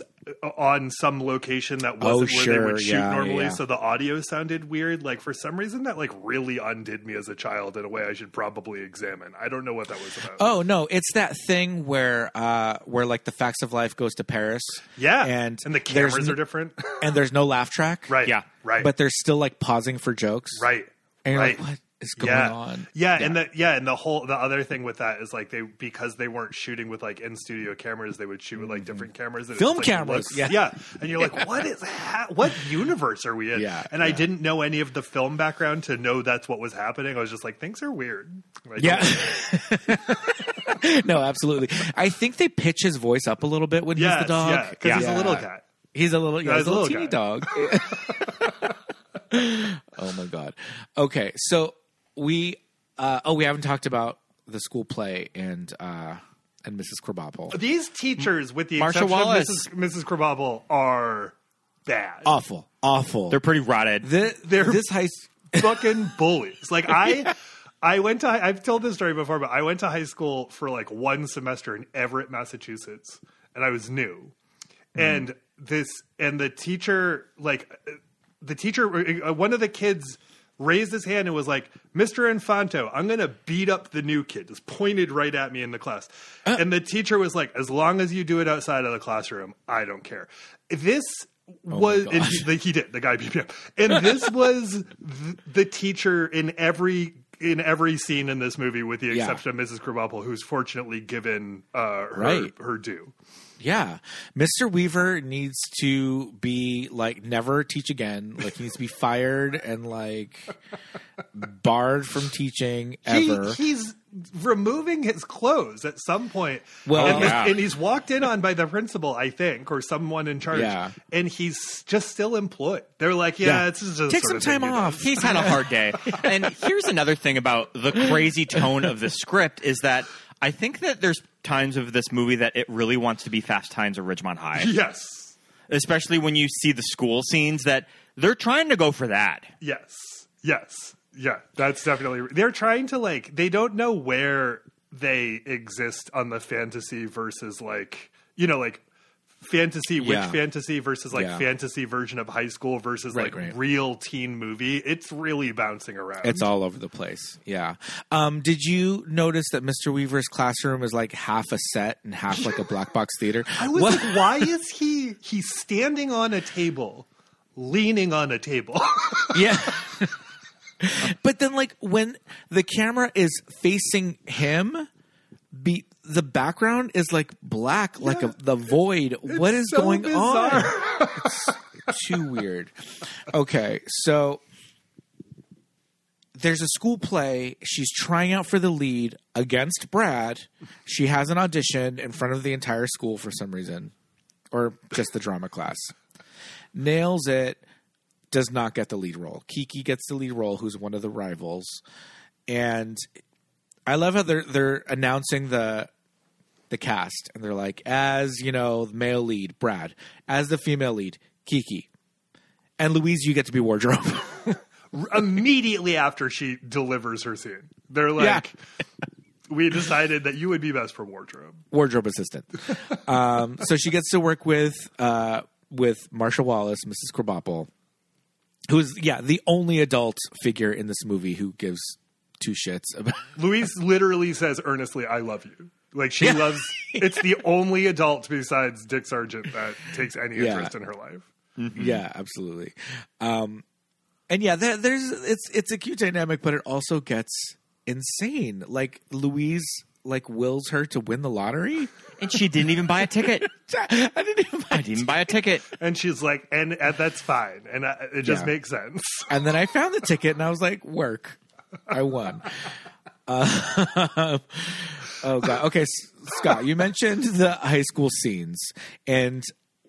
uh, on some location that wasn't Oh, where they would shoot Yeah, normally yeah. so the audio sounded weird like for some reason that like really undid me as a child in a way I should probably examine. I don't know what that was about. Oh no, it's that thing where uh where like the facts of life goes to Paris. yeah. and and the cameras are different. and there's no laugh track. right. Yeah. Right. But they're still like pausing for jokes. right. And you're right. like, what is going yeah. on? Yeah, and the yeah, and the whole the other thing with that is like they because they weren't shooting with like in studio cameras, they would shoot with like different mm-hmm. cameras, and Film like, cameras, looks- yeah. yeah. And you're like, what is ha- what universe are we in? Yeah, and I didn't know any of the film background to know that's what was happening. I was just like, things are weird. Yeah. no, absolutely. I think they pitch his voice up a little bit when he's the dog. yeah, 'cause he's a little cat. He's a little, yeah, Yeah, he's a little, little teeny dog. oh my god. Okay, so we, uh, oh, we haven't talked about the school play and uh, and Mrs. Krabappel. These teachers, with the Marcia exception Wallace. of Mrs. Mrs. Krabappel, are bad. Awful, awful. They're pretty rotted. The- they're- this high. fucking bullies. Like I, I went to. I've told this story before, but I went to high school for like one semester in Everett, Massachusetts, and I was new. And this, and the teacher, like, uh, the teacher, uh, one of the kids raised his hand and was like, "Mr. Infanto, I'm going to beat up the new kid." Just pointed right at me in the class, and the teacher was like, "As long as you do it outside of the classroom, I don't care." This was and he, he did the guy beat me up and this was th- the teacher in every in every scene in this movie, with the Yeah. exception of Mrs. Krabappel, who's fortunately given uh, her Right. her due. Yeah. Mr. Weaver needs to be like never teach again. Like he needs to be fired and like barred from teaching ever. He, he's removing his clothes at some point. Well- and, Yeah. and he's walked in on by the principal, I think, or someone in charge. Yeah. And he's just still employed. They're like, yeah, Yeah. it's just Take sort some of time off. He's had a hard day. And here's another thing about the crazy tone of the script is that I think that there's times of this movie that it really wants to be Fast Times at Ridgemont High. Yes. Especially when you see the school scenes that they're trying to go for that. Yes. Yes. Yeah, that's definitely. They're trying to like. They don't know where they exist on the fantasy versus like you know like fantasy witch Yeah. fantasy versus like Yeah. fantasy version of high school versus Right, like right. real teen movie. It's really bouncing around. It's all over the place. Yeah. Um, did you notice that Mr. Weaver's classroom is like half a set and half like a black box theater? I was What- like, why is he he's standing on a table, leaning on a table? Yeah. but then like when the camera is facing him, be the background is like black, like a, the void. what is so going bizarre. on? It's too weird. Okay, so there's a school play. She's trying out for the lead against Brad. She has an audition in front of the entire school for some reason, or just the drama class. Nails it. Does not get the lead role. Kiki gets the lead role, who's one of the rivals, and I love how they're they're announcing the the cast, and they're like, as you know, the male lead Brad, as the female lead Kiki, and Louise, you get to be wardrobe. Immediately after she delivers her scene, they're like, "We decided that you would be best for wardrobe." wardrobe assistant. Um, so she gets to work with uh, with Marcia Wallace, Mrs. Krabappel, who's yeah the only adult figure in this movie who gives two shits about. Louise literally says earnestly, "I love you." Like she Yeah. loves. It's the only adult besides Dick Sargent that takes any Yeah. interest in her life. Yeah, absolutely. Um, and yeah, there, there's it's it's a cute dynamic, but it also gets insane. Like Louise like wills her to win the lottery. And she didn't even buy a ticket. I didn't even. I didn't buy a ticket. And she's like, and, and that's fine, and uh, it just Yeah. makes sense. And then I found the ticket and I was like, work. I won. Uh, oh, God. Okay, Scott, you mentioned the high school scenes. And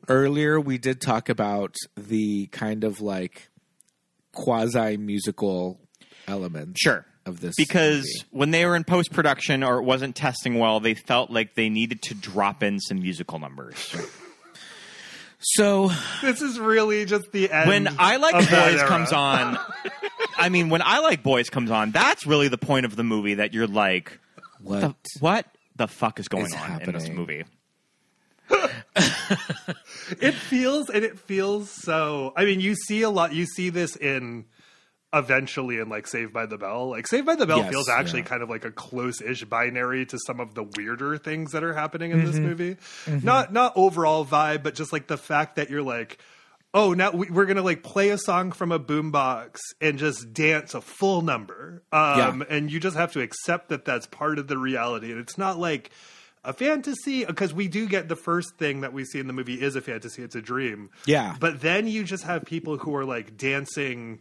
earlier we did talk about the kind of like quasi musical elements Sure. of this. Because movie. when they were in post production or it wasn't testing well, they felt like they needed to drop in some musical numbers. So, This is really just the end. when I Like Boys comes on, I mean, when I Like Boys comes on, that's really the point of the movie that you're like, what? the, what the fuck is going is on in this movie? it feels and it feels so. I mean, you see a lot. You see this in eventually in like Saved by the Bell. Like Saved by the Bell Yes, feels actually yeah. kind of like a close-ish binary to some of the weirder things that are happening in Mm-hmm. this movie. Not not overall vibe, but just like the fact that you're like. Oh, now we, we're gonna like play a song from a boombox and just dance a full number, um, Yeah. and you just have to accept that that's part of the reality. And it's not like a fantasy because we do get the first thing that we see in the movie is a fantasy; it's a dream. Yeah. But then you just have people who are like dancing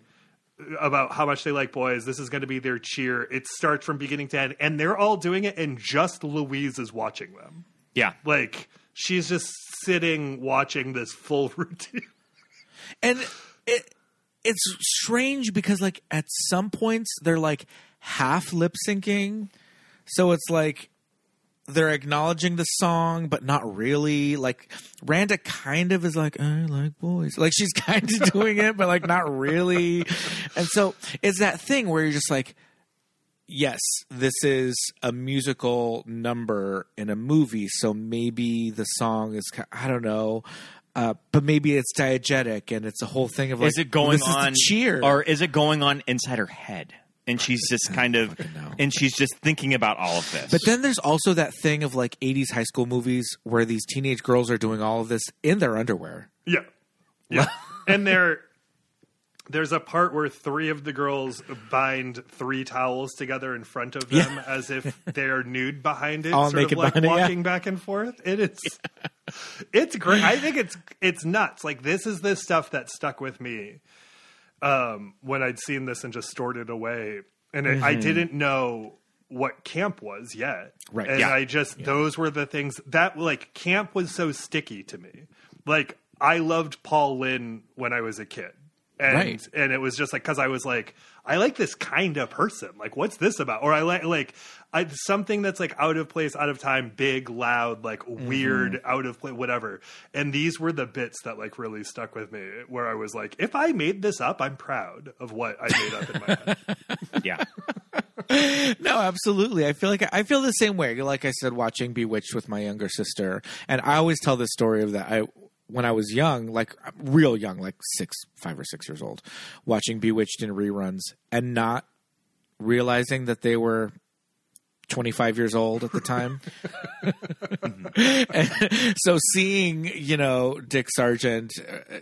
about how much they like boys. This is going to be their cheer. It starts from beginning to end, and they're all doing it, and just Louise is watching them. Yeah. Like she's just sitting watching this full routine. And it it's strange because like at some points they're like half lip syncing so it's like they're acknowledging the song but not really. Like randa kind of is like i like boys. Like she's kind of doing it but like not really. And so it's that thing where you're just like yes this is a musical number in a movie so maybe the song is i don't know uh, but maybe it's diegetic and it's a whole thing of like is it going this is the on cheer or is it going on inside her head? And she's just kind of, and she's just thinking about all of this. But then there's also that thing of like 80s high school movies where these teenage girls are doing all of this in their underwear. Yeah. Yeah. and they're there's a part where three of the girls bind three towels together in front of them Yeah. as if they're nude behind it, All sort of like behind it, yeah. walking back and forth. It is, it's great. I think it's it's nuts. Like this is the stuff that stuck with me um, when I'd seen this and just stored it away, and it, I didn't know what camp was yet. Mm-hmm. Right. and Yeah. I just those were the things that like camp was so sticky to me. Like I loved Paul Lynde when I was a kid. And Right. and it was just like cuz I was like I like this kind of person. Like what's this about? Or I like like I, something that's like out of place, out of time, big, loud, like Mm-hmm. weird, out of place, whatever. And these were the bits that like really stuck with me where I was like if I made this up, I'm proud of what I made up in my head. Yeah. No, absolutely. I feel like I feel the same way. Like I said, watching Bewitched with my younger sister, and I always tell this story of that. I when I was young, like real young, like six, five or six years old, watching Bewitched in reruns and not realizing that they were 25 years old at the time. So seeing, you know, Dick Sargent uh,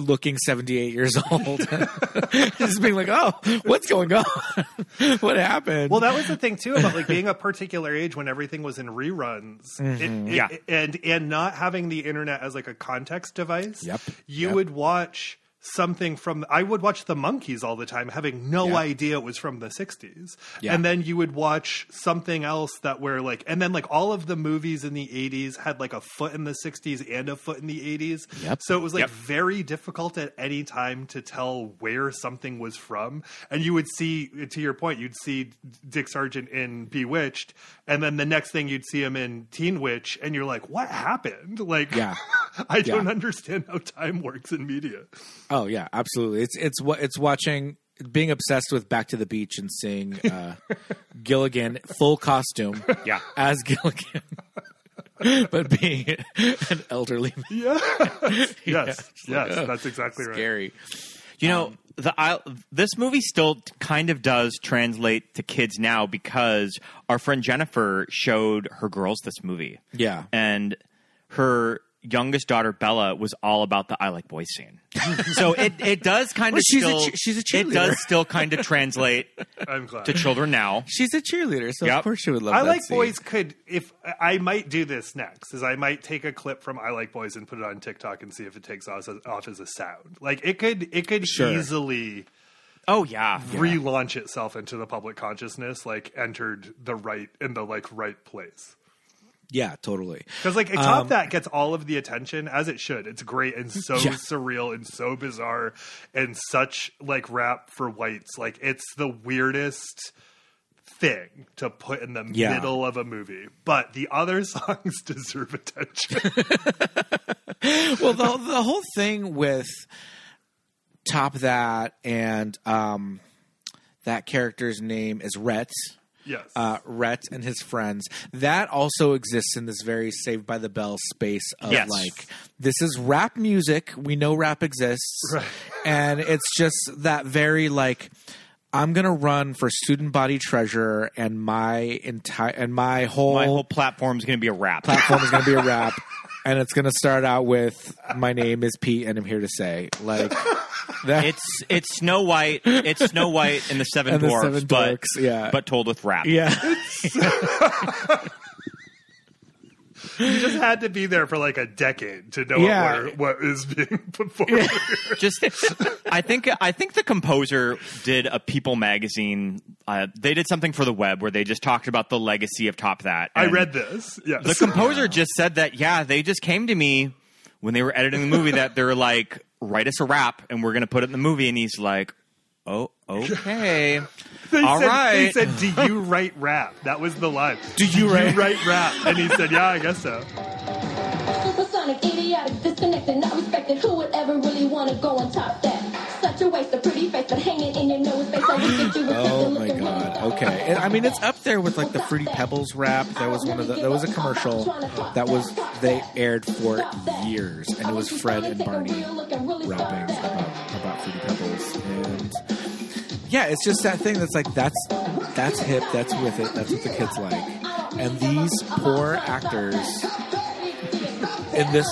looking 78 years old, just being like, oh, what's going on? what happened? Well, that was the thing too about like being a particular age when everything was in reruns, mm-hmm. It- it- Yeah. and and not having the internet as like a context device. Yep. you Yep. would watch something from I would watch the Monkees all the time having no Yeah. idea it was from the 60s. Yeah. And then you would watch something else that were like and then like all of the movies in the 80s had like a foot in the 60s and a foot in the 80s. Yep. So it was like Yep. very difficult at any time to tell where something was from. And you would see, to your point, you'd see Dick Sargent in Bewitched, and then the next thing you'd see him in Teen Witch, and you're like, what happened? Like, Yeah. I don't understand how time works in media. Oh yeah, absolutely. It's it's what it's watching being obsessed with Back to the Beach and seeing uh, Gilligan full costume Yeah. as Gilligan. but being an elderly man. Yeah. yes. Yeah. Yes. That's exactly right. Scary. You know, the I, this movie still kind of does translate to kids now because our friend Jennifer showed her girls this movie. Yeah. And her youngest daughter Bella was all about the I like boys scene. so it, it does kind Well, of she's a still che- she's a cheerleader. it does still kind of translate I'm glad. to children now. She's a cheerleader, so Yep. of course she would love I that like scene. boys could if I might do this next is I might take a clip from I like boys and put it on TikTok and see if it takes off as, off as a sound. Like it could it could Sure. easily Oh yeah. relaunch itself into the public consciousness like entered the right in the like right place. Yeah, totally. Because like top Um, that gets all of the attention as it should. It's great and so Yeah. surreal and so bizarre and such like rap for whites. Like it's the weirdest thing to put in the Yeah. middle of a movie. But the other songs deserve attention. well, the the whole thing with top that and um, that character's name is Rhett. Yes. Uh, Rhett and his friends. That also exists in this very Saved by the Bell space of Yes. like this is rap music. We know rap exists, Right. and it's just that very like. I'm gonna run for student body treasurer, and my entire and my whole, My whole platform is going to be a rap. platform is going to be a rap, and it's going to start out with "My name is Pete, and I'm here to say." Like that. It's it's Snow White. It's Snow White and the Seven And the Dwarfs, Seven but yeah. but told with rap. yeah, you just had to be there for like a decade to know Yeah. what, what is being put forward. just I think I think the composer did a People magazine. Uh, they did something for the web where they just talked about the legacy of Top That. I read this. Yes. The composer just said that yeah, they just came to me when they were editing the movie that they're like, write us a rap and we're gonna put it in the movie, and he's like, oh okay, They all said, right. They said, "Do you write rap?" That was the line. Do you write- rap? And he said, "Yeah, I guess so." Supersonic, idiotic, disconnected, not respected. Who would ever really want to go on top that? Such a waste of pretty face, but hanging in your nose face. I wish that you was Oh something my looking god. Okay. And, I mean, it's up there with like the Fruity Pebbles rap. There was one of the. There was a commercial that was they aired for years, and it was Fred and Barney rapping about, about Fruity Pebbles, and yeah, it's just that thing that's like that's that's hip, that's with it, that's what the kids like, and these poor actors in this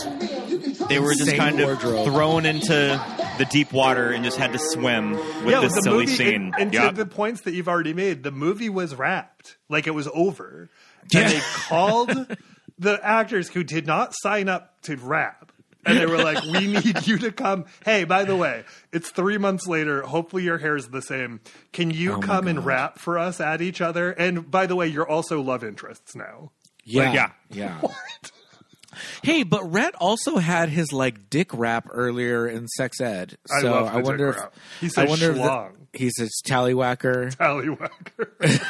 they were just Insane kind of thrown into the deep water and just had to swim with yeah, this the silly movie, scene. And, and Yep. to the points that you've already made, the movie was wrapped, like it was over, Yeah. and they called the actors who did not sign up to rap. And they were like, "We need you to come. Hey, by the way, it's three months later. Hopefully, your hair is the same. Can you Oh come and rap for us at each other? And by the way, you're also love interests now. Yeah, yeah. yeah. Hey, but Rhett also had his like dick rap earlier in sex ed. I So love the I wonder dick rap. if He I says wonder if schlong. the, he says tallywhacker. Tallywhacker.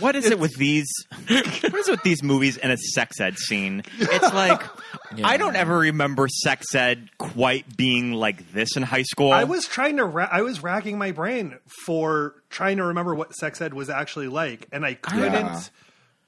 What is it with these? What is it with these movies and a sex ed scene? It's like I don't ever remember sex ed quite being like this in high school. I was trying to. Ra- I was racking my brain for trying to remember what sex ed was actually like, and I couldn't Yeah.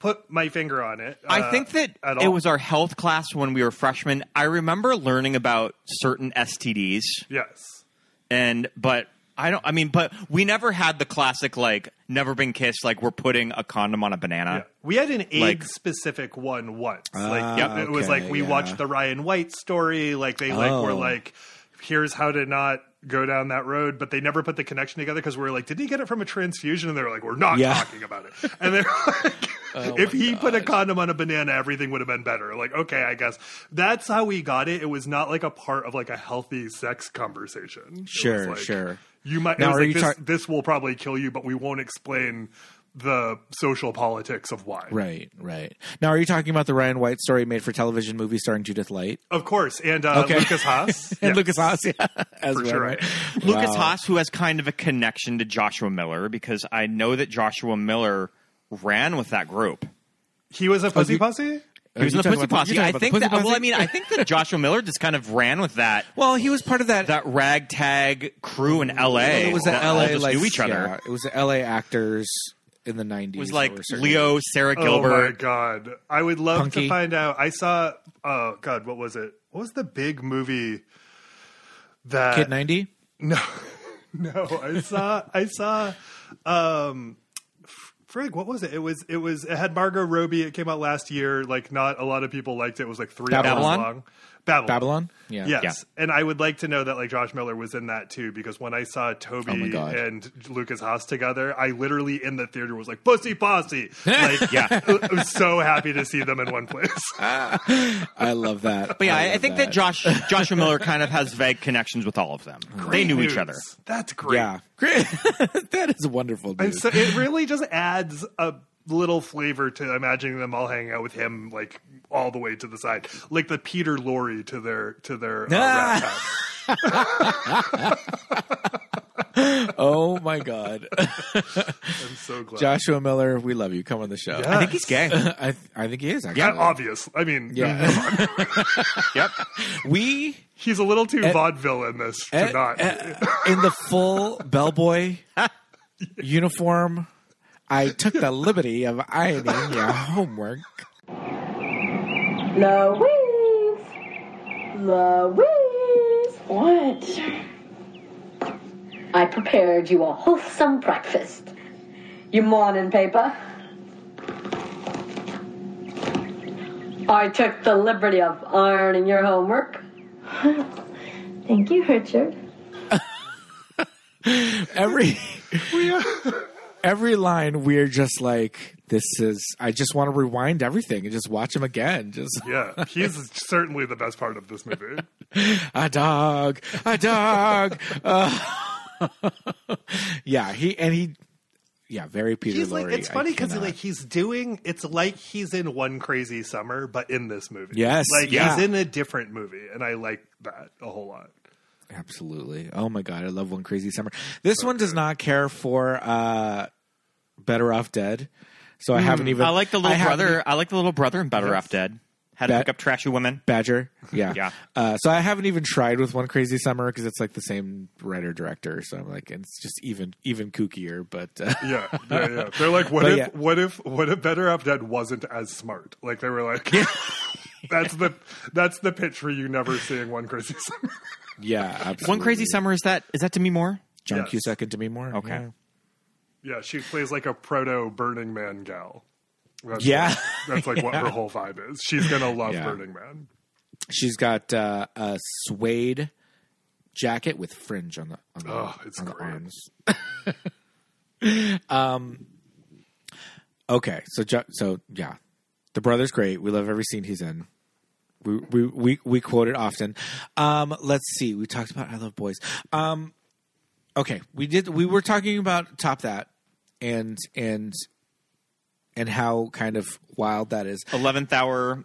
Put my finger on it. I uh, think that it was our health class when we were freshmen. I remember learning about certain STDs, yes. and but I don't. I mean, but we never had the classic like never been kissed. Like we're putting a condom on a banana. Yeah. We had an Like- egg specific one once. like Ah, yep, it was like we yeah. watched the Ryan White story. Like they like were Oh. like, here's how to not go down that road, but they never put the connection together because we are like, did he get it from a transfusion? And they're like, we're not Yeah. talking about it. And they're like, oh if he put a condom on a banana, everything would have been better. Like, okay, I guess that's how we got it. It was not like a part of like a healthy sex conversation. Sure, like, sure. You might. Now, are like you this, tar- this will probably kill you, but we won't explain the social politics of why. Right, right. Now, are you talking about the Ryan White story made for television movie starring Judith Light Of course, and uh, Okay. Lukas Haas and Yeah. Lukas Haas? Yeah, as For well, sure. right? Lukas Wow. Haas, who has kind of a connection to Joshua Miller, because I know that Joshua Miller ran with that group. He was a pussy you- pussy. He was you in the Pussy about the- Posse. I think Pussy that. Well, I mean, I think that Joshua Miller just kind of ran with that Well, he was part of that. that ragtag crew in L.A. it was the that LA just like knew each other. yeah, it was the LA actors in the nineties. It was like Leo, Sara Gilbert. Oh my god! I would love Punky. to find out. I saw. Oh god, what was it? What was the big movie that Kid ninety. No, no. I saw. I saw. Um, frig, what was it? It was. It was. It had Margot Robbie. It came out last year. Like, not a lot of people liked it. It was like three Babylon? hours long. Babylon. Babylon. Yeah. Yes, Yeah. and I would like to know that like Josh Miller was in that too because when I saw Oh Tobey God. and Lukas Haas together, I literally in the theater was like "Pussy Posse!" Like, Yeah. I was so happy to see them in one place. I love that. But yeah, I, love think that. Josh Joshua Miller kind of has vague connections with all of them. they knew each other. That's great. Yeah, great. that is wonderful. Dude. And so it really just adds a little flavor to imagining them all hanging out with him like all the way to the side, like the Peter Lorre to their to their uh, Ah. rat oh my God, I'm so glad. Joshua Miller, we love you. Come on the show. Yeah. I think he's gay. I th- I think he is actually. yeah, obvious. I mean, Yeah. yep. we he's a little too Eh, vaudeville in this to eh, not. eh, in the full bellboy uniform. I took the liberty of ironing your homework. Louise! Louise! What? I prepared you a wholesome breakfast. Your morning paper. I took the liberty of ironing your homework. Thank you, Richard. Every every line, we're just like, this is. I just want to rewind everything and just watch him again. Just yeah, he's certainly the best part of this movie. a dog, a dog. Uh, yeah, he and he. Yeah, very Peter He's like Lorre. it's funny because cannot. like he's doing it's like he's in one crazy summer, but in this movie. Yes, like yeah. he's in a different movie, and I like that a whole lot. Absolutely. Oh my god, I love One Crazy Summer. This one does not care for uh Better Off Dead. So I haven't even I like the little haven't brother. I like the little brother in Better Off Dead. How to Bat- pick up trashy women. Badger. Yeah. Yeah. Uh, so I haven't even tried with One Crazy Summer because it's like the same writer director. So I'm like, it's just even even kookier. But uh, Yeah, yeah, yeah. They're like, what But if, yeah. what if, what if Better Off Dead wasn't as smart? Like they were like, that's the that's the pitch for you never seeing One Crazy Summer. yeah, absolutely. One crazy summer is that? Is that Demi Moore? John Yes. Cusack and Demi Moore. Okay. Yeah. Yeah, she plays like a proto Burning Man gal. That's Yeah. like- that's like what her whole vibe is. She's gonna love Yeah. Burning Man. She's got uh, a suede jacket with fringe on the on the, Oh, it's on the great. arms. um. Okay, so so yeah, the brother's great. We love every scene he's in. We we we, we quote it often. Um, let's see. We talked about I love boys. Um, okay, we did. We were talking about top that and and and how kind of wild that is. Eleventh hour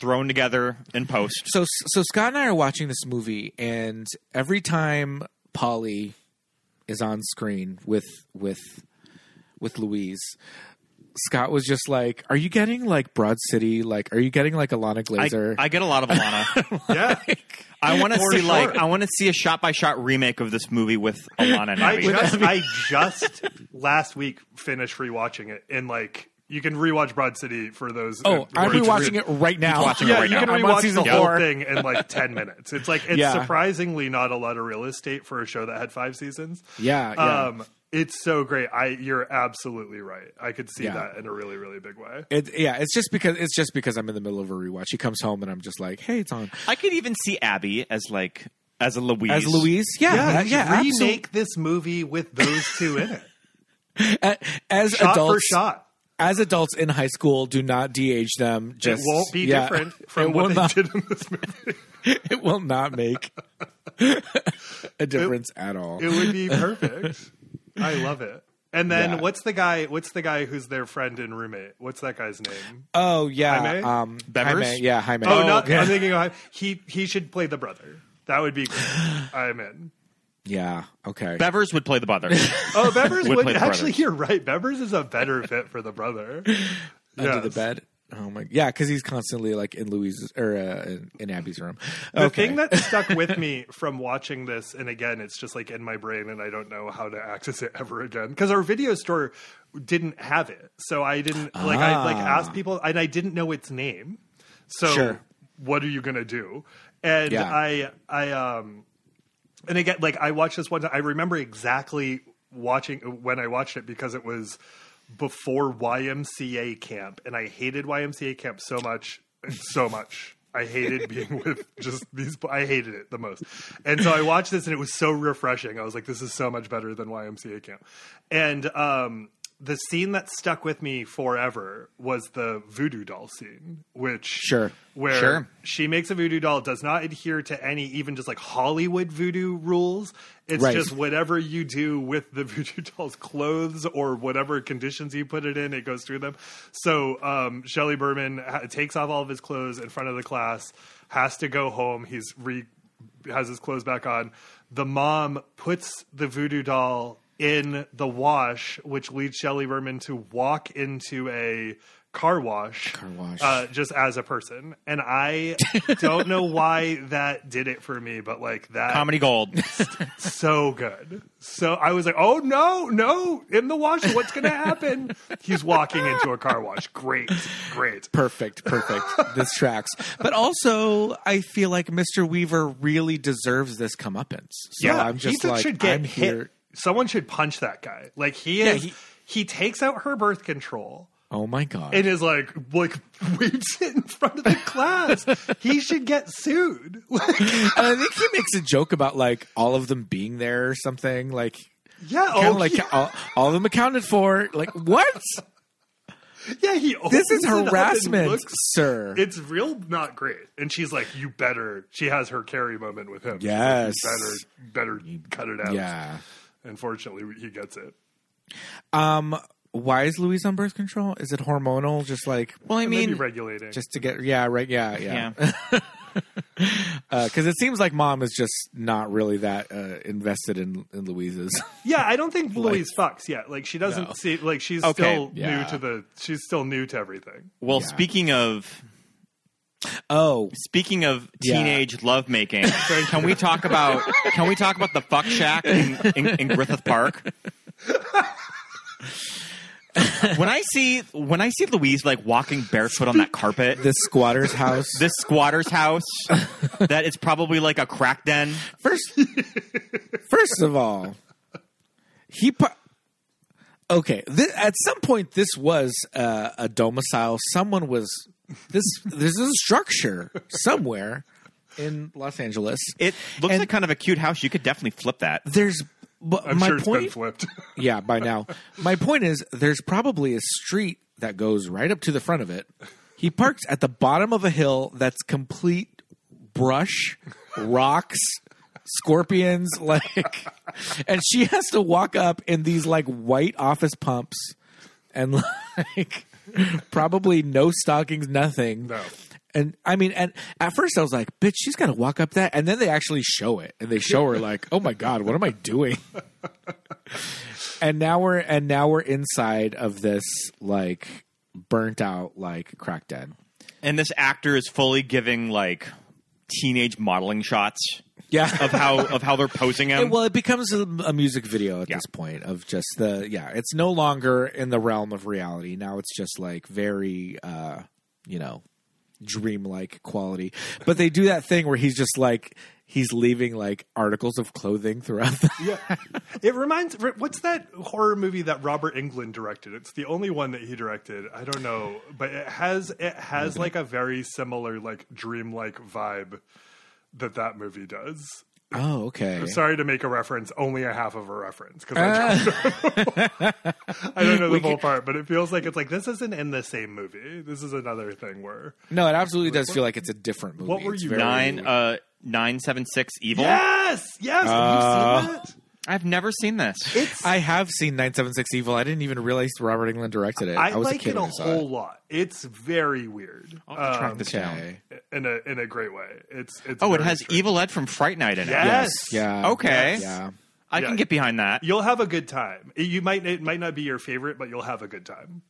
thrown together in post. So so Scott and I are watching this movie, and every time Polly is on screen with with with Louise, Scott was just like, "Are you getting like Broad City? Like, are you getting like Ilana I, Glazer?" I get a lot of Ilana. Yeah. I want to see sure. like I want to see a shot by shot remake of this movie with Ilana I just, I just last week finished rewatching it, and like you can rewatch Broad City for those. oh, uh, I'm who rewatching it right now. watching it Yeah, right you now. can I'm rewatch season the whole four. thing in like ten minutes. It's like it's Yeah. surprisingly not a lot of real estate for a show that had five seasons. Yeah, yeah. Um, it's so great. I you're absolutely right. I could see Yeah. that in a really really big way. It, yeah, it's just because it's just because I'm in the middle of a rewatch. He comes home and I'm just like, "Hey, it's on." I could even see Abby as like as a Louise. As Louise, yeah, Yeah, yeah, remake absolutely. this movie with those two in it, As shot adults, for shot. As adults in high school, do not de-age them. Just it won't be yeah. different from will what they not- did in this movie. it will not make a difference at all. It would be perfect. I love it. And then Yeah. what's the guy? What's the guy who's their friend and roommate? What's that guy's name? oh yeah, Jaime? um, Jaime, yeah, Jaime. Oh, not. yeah. I'm thinking of, he he should play the brother. That would be great. I'm in. Yeah. Okay. Bevers would play the brother. Oh, Bevers Would would, actually. brother. You're right. Bevers is a better fit for the brother. Under the bed. Oh my, yeah, because he's constantly like in Louise's or uh, in, in Abby's room. The Okay. thing that stuck with me from watching this, and again, it's just like in my brain, and I don't know how to access it ever again because our video store didn't have it, so I didn't like I like Ah. asked people, and I didn't know its name. So Sure. what are you gonna do? And Yeah. I I um and again like I watched this one. I remember exactly watching when I watched it because it was before YMCA camp, and I hated YMCA camp so much, so much. I hated being with just these. I hated it the most, and so I watched this, and it was so refreshing. I was like, "This is so much better than YMCA camp." And um, the scene that stuck with me forever was the voodoo doll scene, which Sure. where Sure. she makes a voodoo doll, does not adhere to any even just like Hollywood voodoo rules. It's Right. just whatever you do with the voodoo doll's clothes or whatever conditions you put it in, it goes through them. So um, Shelley Berman ha- takes off all of his clothes in front of the class, has to go home. He's re has his clothes back on. The mom puts the voodoo doll in the wash, which leads Shelley Berman to walk into a car wash, Car wash. Uh, just as a person. And I don't know why that did it for me, but like that Comedy gold. so good. So I was like, oh no, no, in the wash, what's going to happen? He's walking into a car wash. Great, great. Perfect, perfect. this tracks. But also, I feel like Mr. Weaver really deserves this comeuppance. So yeah, I'm just he like, should get I'm hit. here. Someone should punch that guy. Like he Yeah, is. he- he, takes out her birth control Oh my god. and is like, like waves it in front of the class. he should get sued. Like, I think he makes a joke about like all of them being there or something. Like yeah, oh, like yeah. all, all of them accounted for. Like what? yeah, he. This is harassment, looks- sir. It's real not great. And she's like, "You better." She has her carry moment with him. Like, Yes. "You better, better cut it out. yeah. Unfortunately, he gets it. Um. Why is Louise on birth control? Is it hormonal? Just like Well, I mean, regulating. just to get yeah right yeah yeah yeah. because it seems like mom is just not really that uh, invested in in Louise's. yeah, I don't think Louise fucks yet. Like she doesn't No. see. Like she's Okay, still yeah. new to the. She's still new to everything. Well, Yeah. speaking of oh speaking of Yeah. teenage lovemaking, can we talk about can we talk about the fuck shack in, in, in Griffith Park? when I see when I see Louise like walking barefoot on that carpet, this squatter's house. this squatter's house that is probably like a crack den. First, first of all, he. Okay, at some point, this was uh, a domicile. Someone was this. There's a structure somewhere. in Los Angeles. It looks And- like kind of a cute house. You could definitely flip that. There's but I'm my sure it's point. been flipped. yeah, by now. My point is there's probably a street that goes right up to the front of it. He parks at the bottom of a hill that's complete brush, rocks, scorpions, like and she has to walk up in these like white office pumps and like probably no stockings, nothing. No. And I mean, and at first I was like, "Bitch, she's got to walk up that," and then they actually show it, and they show her like, "Oh my god, what am I doing?" and now we're and now we're inside of this like burnt out like crack den. And this actor is fully giving like teenage modeling shots Yeah. of how of how they're posing him. well, it becomes a, a music video at Yeah. this point of just the yeah. It's no longer in the realm of reality. Now it's just like very uh, you know dreamlike quality. But they do that thing where he's just like he's leaving like articles of clothing throughout the Yeah, it reminds. What's that horror movie that Robert Englund directed? It's the only one that he directed. I don't know, but it has it has like a very similar like dreamlike vibe that that movie does. Oh, okay. Sorry to make a reference, only a half of a reference because I, I don't know the full part, but it feels like it's like this isn't in the same movie. This is another thing where No, it absolutely does feel like it's a different movie. What were It's you- very- nine uh nine seven six evil. yes, yes, Uh, have you seen that? I've never seen this. It's I have seen 976 Evil. I didn't even realize Robert Englund directed it. I, I, was like a kid it a when I saw whole it. lot. It's very weird. I'll have to track Um, this down. Okay. in a in a great way. It's it's Oh, it has strange. Evil Ed from Fright Night in it. Yes. Yeah. Okay. Yeah. I Yeah. can get behind that. You'll have a good time. You might it might not be your favorite, but you'll have a good time.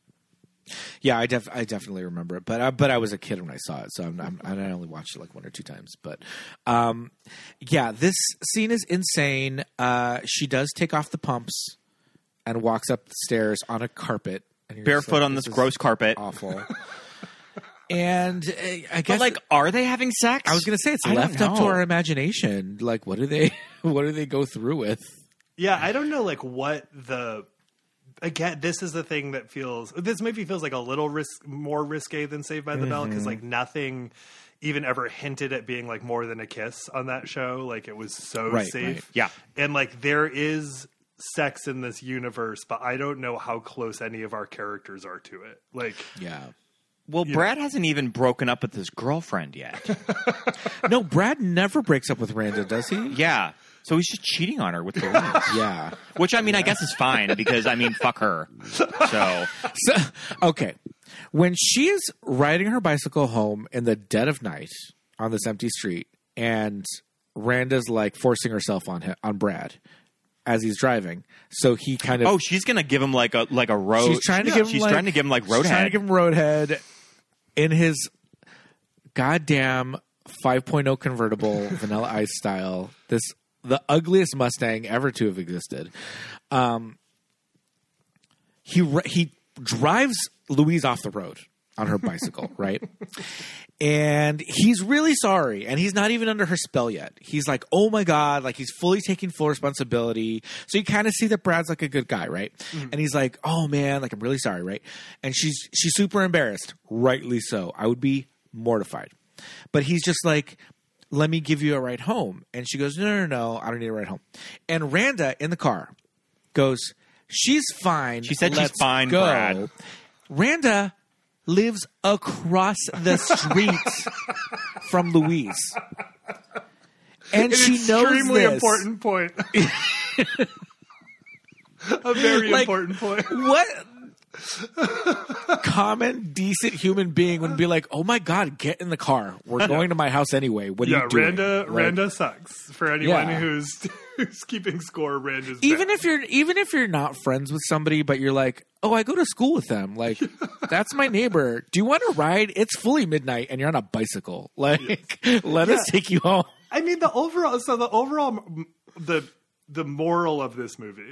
Yeah, I def- I definitely remember it, but I, but I was a kid when I saw it, so I'm, I'm, I only watched it like one or two times. But um, yeah, this scene is insane. Uh, she does take off the pumps and walks up the stairs on a carpet, and you're Barefoot like, on this is gross carpet. awful. and uh, I But guess like, are they having sex? I was gonna say it's I left up to our imagination. Like, what do they what do they go through with? Yeah, I don't know like what the again. This is the thing that feels this movie feels like a little risk more risque than Saved by the Bell because mm-hmm. like nothing even ever hinted at being like more than a kiss on that show. Like it was so Right, safe. right. Yeah. and like there is sex in this universe, but I don't know how close any of our characters are to it. Like Yeah. Well, Brad hasn't even broken up with his girlfriend yet. No, Brad never breaks up with Randa, does he? yeah. So he's just cheating on her with Louise. Yeah. Which I mean, I guess is fine because I mean, fuck her. So So, okay. When she is riding her bicycle home in the dead of night on this empty street, and Randa's like forcing herself on him, on Brad as he's driving, so he kind of oh, she's gonna give him like a like a road. she's trying to give him she's like, trying to give him like she's trying to give him roadhead in his goddamn 5.0 convertible vanilla ice style. This the ugliest Mustang ever to have existed. Um, he he drives Louise off the road on her bicycle, right? And he's really sorry, and he's not even under her spell yet. He's like, "Oh my god!" Like he's fully taking full responsibility. So you kind of see that Brad's like a good guy, right? And he's like, "Oh man, like I'm really sorry, right?" And she's she's super embarrassed, rightly so. I would be mortified, but he's just like, "Let me give you a ride home," and she goes, "No, no, no, no I don't need a ride home." And Randa in the car goes, "She's fine." She said she's Let's fine, go." Brad. Randa lives across the street from Louise. And she An knows extremely this. important point. a very Like- important point. What common, decent human being would be like, "Oh my god, get in the car. We're going to my house anyway. What are Yeah, you doing?" Randa Like, Randa sucks. For anyone Yeah. who's who's keeping score, Randa's even bad. if you're even if you're not friends with somebody, but you're like, "Oh, I go to school with them. Like, that's my neighbor. Do you want to ride? It's fully midnight, and you're on a bicycle. Like, let us take you home." I mean, the overall. So the overall, the the moral of this movie,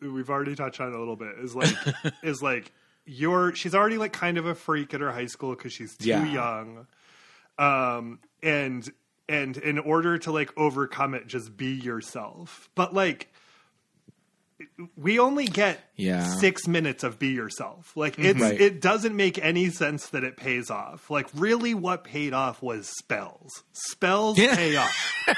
we've already touched on it a little bit, is like is like you're. She's already like kind of a freak at her high school because she's too Yeah. young, um, and and in order to like overcome it, just be yourself. But like. We only get Yeah. six minutes of be yourself. Like mm-hmm. it's Right. it doesn't make any sense that it pays off. Like really, what paid off was spells. Spells Yeah. pay off.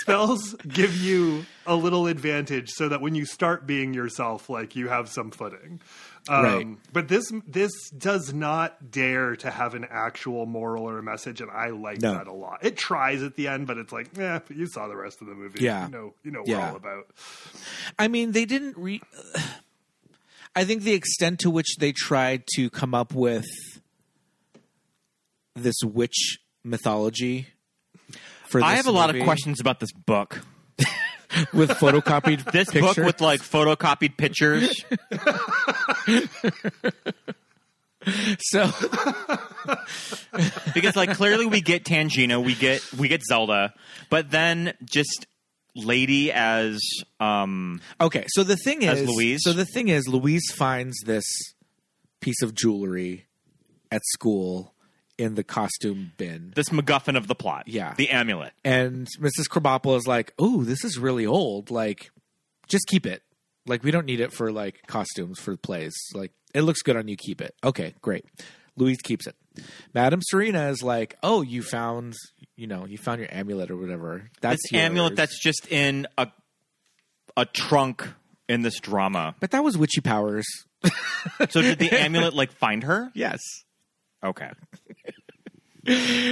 spells give you a little advantage so that when you start being yourself, like you have some footing. Um, Right. But this this does not dare to have an actual moral or a message, and I like No. that a lot. It tries at the end, but it's like, yeah, but you saw the rest of the movie. Yeah. you know, you know what Yeah. we're all about. I mean, they didn't re. I think the extent to which they tried to come up with this witch mythology for this I have a lot of questions about this book. with photocopied This pictures. book with like photocopied pictures. so because like clearly we get Tangina, we get we get Zelda, but then just Lady as um okay. So the thing is, Louise? So the thing is, Louise finds this piece of jewelry at school in the costume bin. this MacGuffin of the plot. Yeah. the amulet. And Mrs. Krabappel is like, "Oh, this is really old. Like, just keep it. Like, we don't need it for like costumes for plays. Like, it looks good on you. Keep it. Okay, great." Louise keeps it. Madame Serena is like, "Oh, you found, you know, you found your amulet or whatever. That's This amulet that's just in a a trunk in this drama. But that was witchy powers. So did the amulet like find her? Yes. Okay.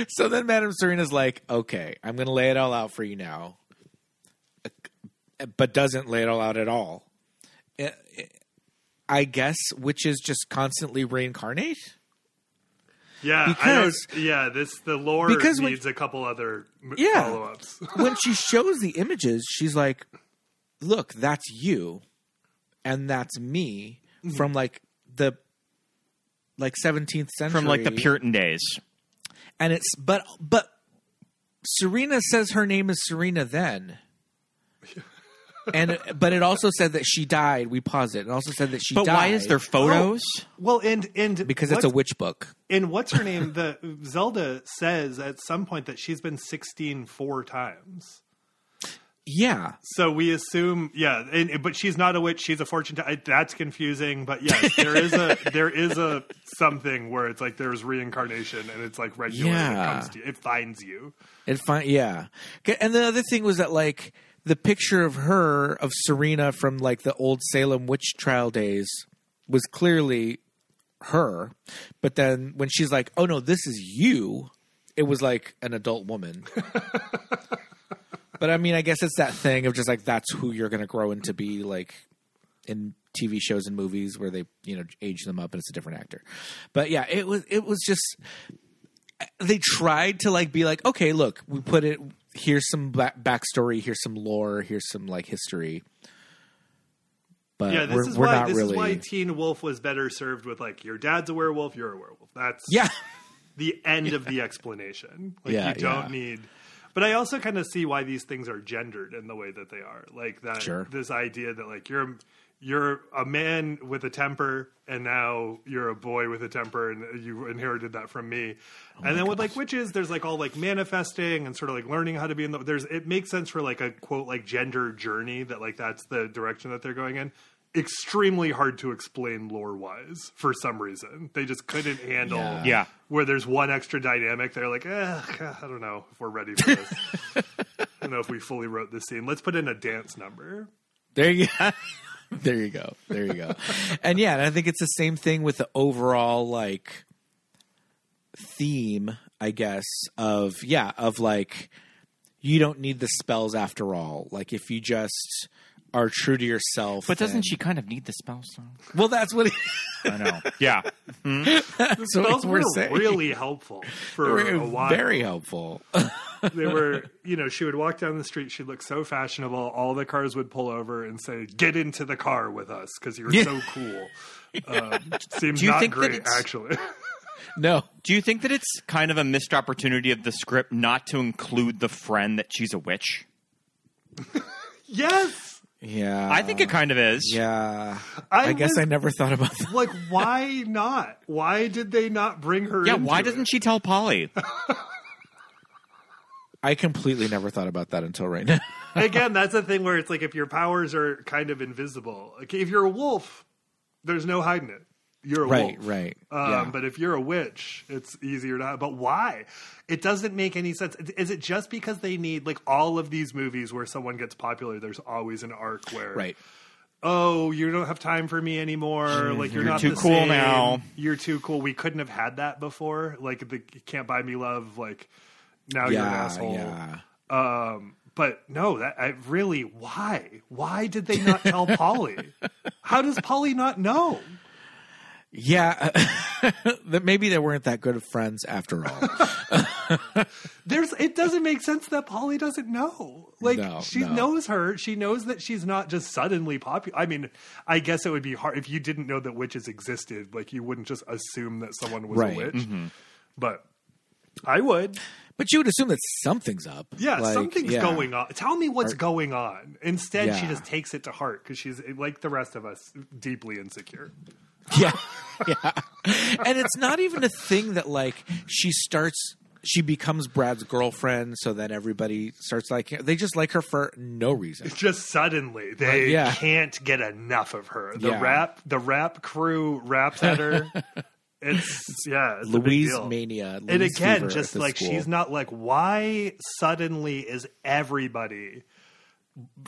So then Madame Serena's like, "Okay, I'm going to lay it all out for you now," but doesn't lay it all out at all. Eh, eh, I guess witches just constantly reincarnate. Yeah, Because- I yeah, this the lore Because when- needs a couple other Yeah. follow ups. when she shows the images, she's like, "Look, that's you, and that's me from like the like 17th century From like the Puritan days. and it's but but Serena says her name is Serena then." And but it also said that she died. We paused it. It also said that she But died. why is there photos? Oh, well, and and Because it's a witch book. And what's her name? The Zelda says at some point that she's been 16 four times. Yeah. So we assume, yeah, and, but she's not a witch. She's a fortune. T- that's confusing. But yes, there is a there is a something where it's like there's reincarnation, and it's like regular. and It Yeah. comes to you. It finds you. It find yeah. And the other thing was that like the picture of her of Serena from like the old Salem witch trial days was clearly her, but then when she's like, "Oh no, this is you," it was like an adult woman. but I mean, I guess it's that thing of just like that's who you're going to grow into be like in TV shows and movies where they you know age them up and it's a different actor. But yeah, it was it was just they tried to like be like, okay, look, we put it. Here's some back- backstory. Here's some lore. Here's some like history. But yeah, this we're, is we're why not this really. is why Teen Wolf was better served with like your dad's a werewolf, you're a werewolf. That's yeah, the end of the explanation. Like Yeah, you don't yeah. need. But I also kind of see why these things are gendered in the way that they are. Like that Sure. this idea that like you're you're a man with a temper and now you're a boy with a temper and you inherited that from me. Oh and then with like witches there's like all like manifesting and sort of like learning how to be in the there's it makes sense for like a quote like gender journey that like that's the direction that they're going in. Extremely hard to explain lore wise for some reason. They just couldn't handle Yeah. Yeah. where there's one extra dynamic. They're like, eh, I don't know if we're ready for this. I don't know if we fully wrote this scene. Let's put in a dance number. there you. go. there you go. There you go. and yeah, and I think it's the same thing with the overall like theme, I guess, of yeah, of like you don't need the spells after all. Like if you just are true to yourself. But doesn't then- she kind of need the spells though? Well, that's what. I know. Yeah. that's what Spells we're were saying. really helpful for They were a while. very helpful. they were, you know, she would walk down the street. She'd look so fashionable. All the cars would pull over and say, "Get into the car with us because you're Yeah. so cool." Um, seems Do you not think that great, it's- actually. no, Do you think that it's kind of a missed opportunity of the script not to include the friend that she's a witch? yes, yeah, I think it kind of is. Yeah, I I, guess was- I never thought about that. like why not? Why did they not bring her? Yeah, into why it? doesn't she tell Polly? I completely never thought about that until right now. Again, that's the thing where it's like if your powers are kind of invisible. Like if you're a wolf, there's no hiding it. You're a right, wolf. right. Um, yeah. But if you're a witch, it's easier to. But why? It doesn't make any sense. Is it just because they need like all of these movies where someone gets popular? There's always an arc where right. oh, you don't have time for me anymore. Like you're, You're not too cool same. now. You're too cool. We couldn't have had that before. Like the can't buy me love. Like now you're an Yeah, asshole. yeah. Um, but no, that I really why? Why did they not tell Polly? How does Polly not know? Yeah, that maybe they weren't that good of friends after all. There's it doesn't make sense that Polly doesn't know. Like No, she no. knows her. She knows that she's not just suddenly popular. I mean, I guess it would be hard if you didn't know that witches existed. Like you wouldn't just assume that someone was Right. a witch. Mm-hmm. But I would. but you would assume that something's up. Yeah, Like, something's yeah. going on. Tell me what's going on. Instead, she just takes it to heart because she's like the rest of us, deeply insecure. Yeah, yeah. And it's not even a thing that like she starts. She becomes Brad's girlfriend, so then everybody starts liking. her. They just like her for no reason. It's just suddenly they yeah. can't get enough of her. The Yeah. rap, the rap crew raps at her. it's yeah, it's Louise mania. And again, just like school. she's not like why suddenly is everybody?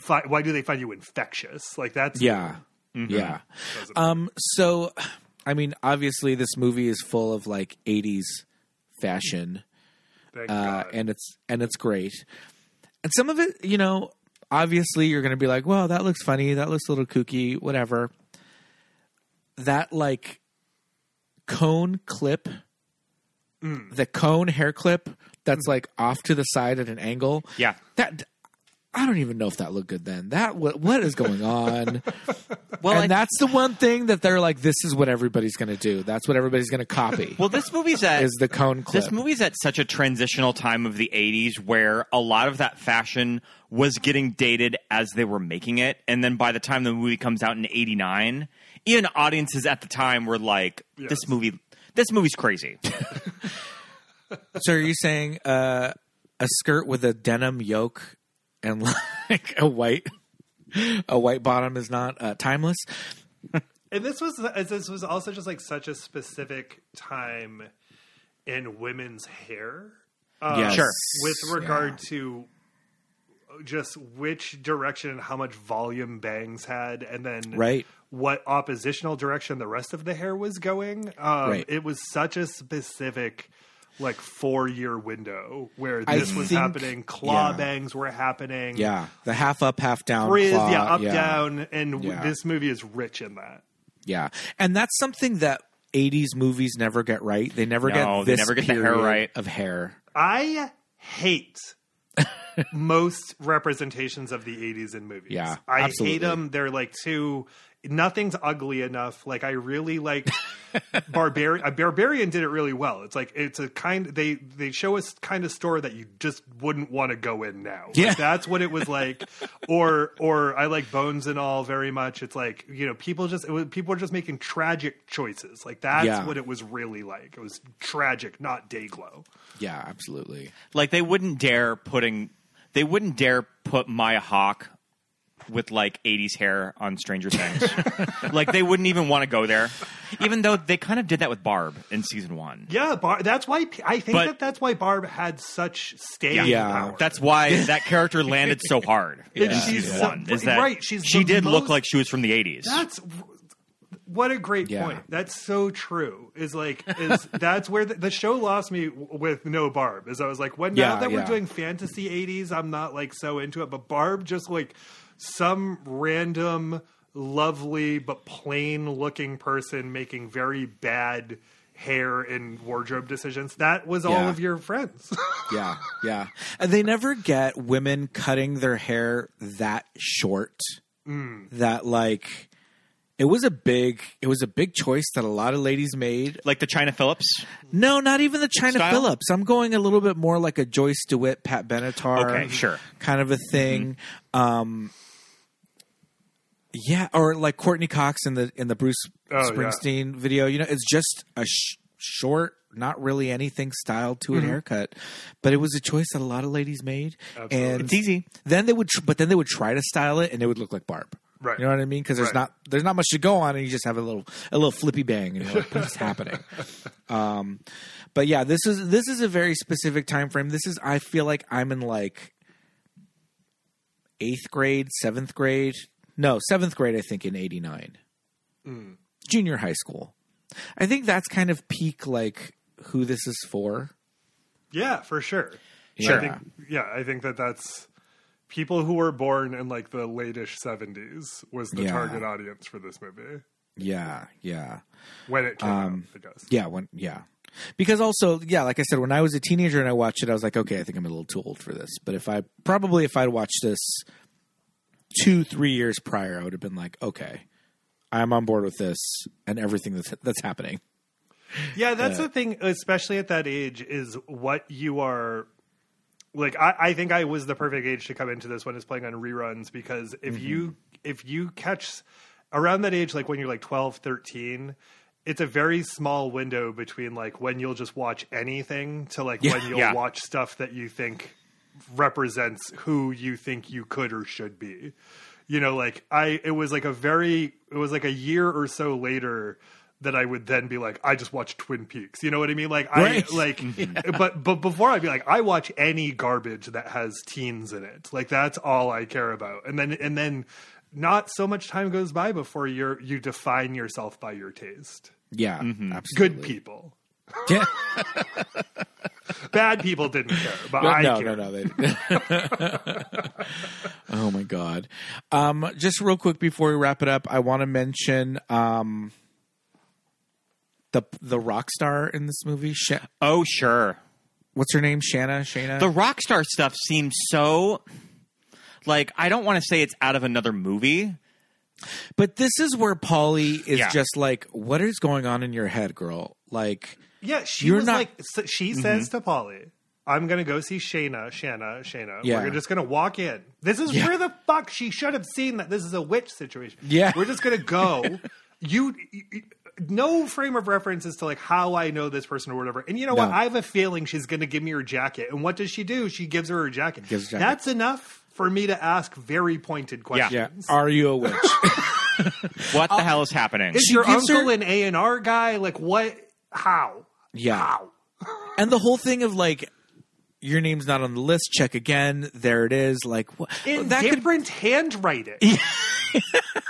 Why do they find you infectious? Like that's Yeah. Yeah. Um so I mean obviously this movie is full of like 80s fashion uh and it's and it's great. And some of it, you know, obviously you're going to be like, "Well, that looks funny, that looks a little kooky, whatever." That like cone clip the cone hair clip that's like off to the side at an angle. Yeah. That I don't even know if that looked good then. That what what is going on? Well, and I- that's the one thing that they're like, this is what everybody's going to do. That's what everybody's going to copy. well, this movie's at is the cone clip? This movie's at such a transitional time of the 80s where a lot of that fashion was getting dated as they were making it. And then by the time the movie comes out in 89, even audiences at the time were like, this movie. This movie's crazy. so are you saying uh, a skirt with a denim yoke and like a white a white bottom is not uh, timeless? and this was this was also just like such a specific time in women's hair. Uh, Yes. Sure. with regard Yeah. to just which direction and how much volume bangs had and then Right. what oppositional direction the rest of the hair was going um, Right. it was such a specific like four year window where I this was think- happening claw yeah. bangs were happening Yeah, the half up, half down. frizz, claw, yeah up yeah. down and Yeah. this movie is rich in that Yeah, and that's something that '80s movies never get right. They never No, get they this never get the hair period right. of hair. I hate most representations of the 80s in movies. Yeah, I absolutely. hate them. They're like too nothing's ugly enough. Like I really like Barbarian. Uh, Barbarian did it really well. It's like it's a kind they they show us kind of store that you just wouldn't want to go in now. Like, Yeah. that's what it was like. or or I like Bones and all very much. It's like you know people just it was, people are just making tragic choices. Like that's Yeah. what it was really like. It was tragic, not day glow. Yeah, absolutely. like they wouldn't dare putting they wouldn't dare put Maya Hawke with like 80s hair on Stranger Things. like they wouldn't even want to go there. Even though they kind of did that with Barb in season 1. Yeah, Bar- that's why I think But- that that's why Barb had such staying Yeah. power. That's why that character landed so hard in Yeah. season She's- one. Is that right, she's she the did look most- like she was from the 80s. that's what a great Yeah. point. That's so true. Is like is that's where the, the show lost me w- with no Barb. Is I was like, when now Yeah, that we're doing fantasy '80s, I'm not like so into it. But Barb just like some random, lovely but plain looking person making very bad hair and wardrobe decisions. That was all of your friends. Yeah, yeah. And they never get women cutting their hair that short. Mm. That like it was a big it was a big choice that a lot of ladies made. like the Chynna Phillips. No, not even the Chynna Style? Phillips. I'm going a little bit more like a Joyce DeWitt, Pat Benatar. Okay, sure. Kind of a thing. Um yeah, or like Courteney Cox in the in the Bruce Oh, yeah. Springsteen video. You know, it's just a sh- short not really anything styled to a haircut, but it was a choice that a lot of ladies made. And It's easy. Then they would, tr- but then they would try to style it, and it would look like Barb. Right. You know what I mean? Because there's Right. not there's not much to go on, and you just have a little a little flippy bang, and you're like, "What's happening?" Um, but yeah, this is this is a very specific time frame. This is I feel like I'm in like eighth grade, seventh grade. No, seventh grade. I think in '89, junior high school. I think that's kind of peak like who this is for. Yeah, for sure. Sure. I think, yeah, I think that that's people who were born in like the latish 70s was the Yeah. target audience for this movie Yeah, yeah. when it came Um, out, I guess. Yeah, when yeah. Because also, yeah, like I said, when I was a teenager and I watched it, I was like, okay, I think I'm a little too old for this. But if I probably if I'd watched this two, three years prior, I would have been like, okay, I'm on board with this and everything that's that's happening. Yeah, that's the thing, especially at that age, is what you are like. I, I think I was the perfect age to come into this when it's playing on reruns because if mm-hmm. you if you catch around that age, like when you're like 12, 13, it's a very small window between like when you'll just watch anything to like when you'll Yeah. watch stuff that you think represents who you think you could or should be. You know, like I it was like a very it was like a year or so later that I would then be like, I just watch Twin Peaks. You know what I mean? Like Right. I like but but before I'd be like, I watch any garbage that has teens in it. Like that's all I care about. And then and then not so much time goes by before you're you define yourself by your taste. Yeah, Good absolutely. people. Yeah. Bad people didn't care, but no, I no, care. no, no, they- oh my god! Um, just real quick before we wrap it up, I want to mention um, the the rock star in this movie. Sha- Oh, sure. what's her name? Shanna. Shana. The rock star stuff seems so like I don't want to say it's out of another movie. but this is where Polly is Yeah. just like, "What is going on in your head, girl?" Like, Yeah, she You're was not- like, so she mm-hmm. says to Polly, "I'm gonna go see Shayna, Shanna, Shayna. Yeah. We're just gonna walk in. This is Yeah. where the fuck she should have seen that this is a witch situation. Yeah. we're just gonna go. you, you- no frame of reference as to like how I know this person or whatever. And you know what? I have a feeling she's gonna give me her jacket. And what does she do? She gives her her jacket. Gives her jacket. That's enough for me to ask very pointed questions. yeah, are you a witch? What the uh, hell is happening? Is She your gives her- uncle an A and R guy? Like what? How? yeah, How? and the whole thing of like. Your name's not on the list. Check again. There it is. Like what? in that could different handwriting.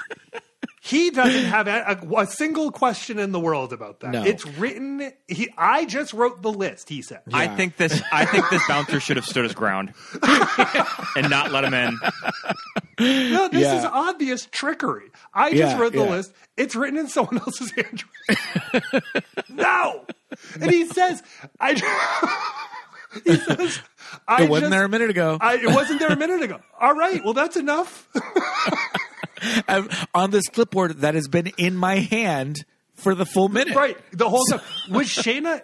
he doesn't have a, a, a single question in the world about that. No. It's written. He, I just wrote the list. He said. I think this. I think this bouncer should have stood his ground and not let him in. No, this Yeah. is obvious trickery. I just Yeah, wrote the yeah. list. It's written in someone else's handwriting. no, and he says, "I." he says, "I it wasn't just- there a minute ago. I, it wasn't there a minute ago. All right, well that's enough. I've- on this clipboard that has been in my hand for the full minute. Right, the whole time. Was Shayna?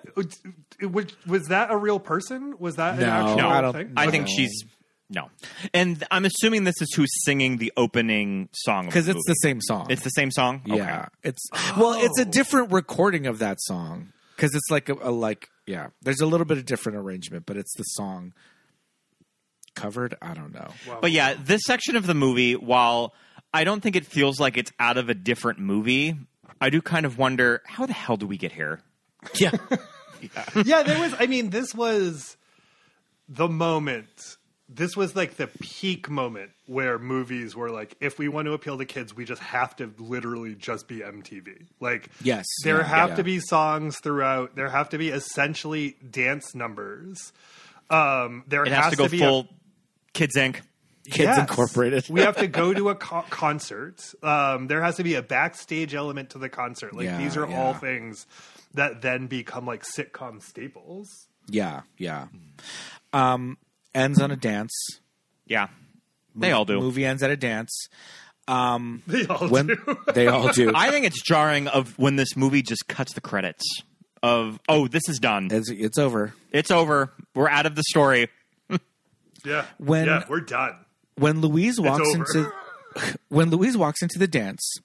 Was, was that a real person? Was that an No, actual I don't- thing? I think No. she's no, and I'm assuming this is who's singing the opening song because it's the movie. same song. It's the same song. yeah, it's well, it's Oh. a different recording of that song because it's like a, a like yeah. There's a little bit of different arrangement, but it's the song covered. I don't know. But yeah, this section of the movie, while I don't think it feels like it's out of a different movie, I do kind of wonder how the hell do we get here? Yeah, yeah, there was. I mean, this was the moment. This was like the peak moment where movies were like, if we want to appeal to kids, we just have to literally just be MTV. Like, Yes. there Yeah, have yeah. to be songs throughout. There have to be essentially dance numbers. Um, there It has, to go be full Kids Inc. Kids Yes. Incorporated. we have to go to a co- concert. Um, there has to be a backstage element to the concert. Like Yeah, these are yeah. all things that then become like sitcom staples. yeah, yeah. Um, ends on a dance. Yeah, they all do. Movie ends at a dance. Um, They all when do. they all do. I think it's jarring of when this movie just cuts the credits of oh this is done it's, it's over. it's over we're out of the story Yeah. When- yeah, we're done. When Louise walks into when Louise walks into the dance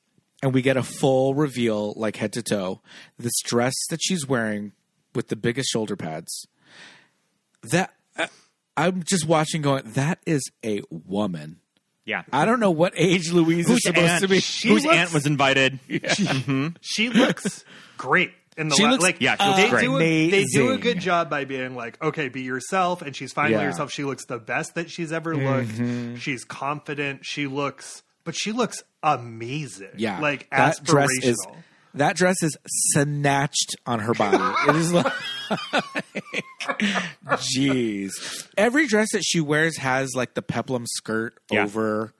and we get a full reveal like head to toe this dress that she's wearing with the biggest shoulder pads. That I, I'm just watching, going, that is a woman. Yeah. I don't know what age Louise Whose is supposed aunt, to be. whose looks- aunt was invited? She looks great in the She la- looks Yeah, she looks uh, they great. do a, they do a good job by being like, okay, be yourself, and she's finally Yeah. herself. She looks the best that she's ever looked. Mm-hmm. She's confident. She looks, but she looks amazing. Yeah, like that dress is that dress is snatched on her body. it is like, jeez. Every dress that she wears has like the peplum skirt Yeah. over,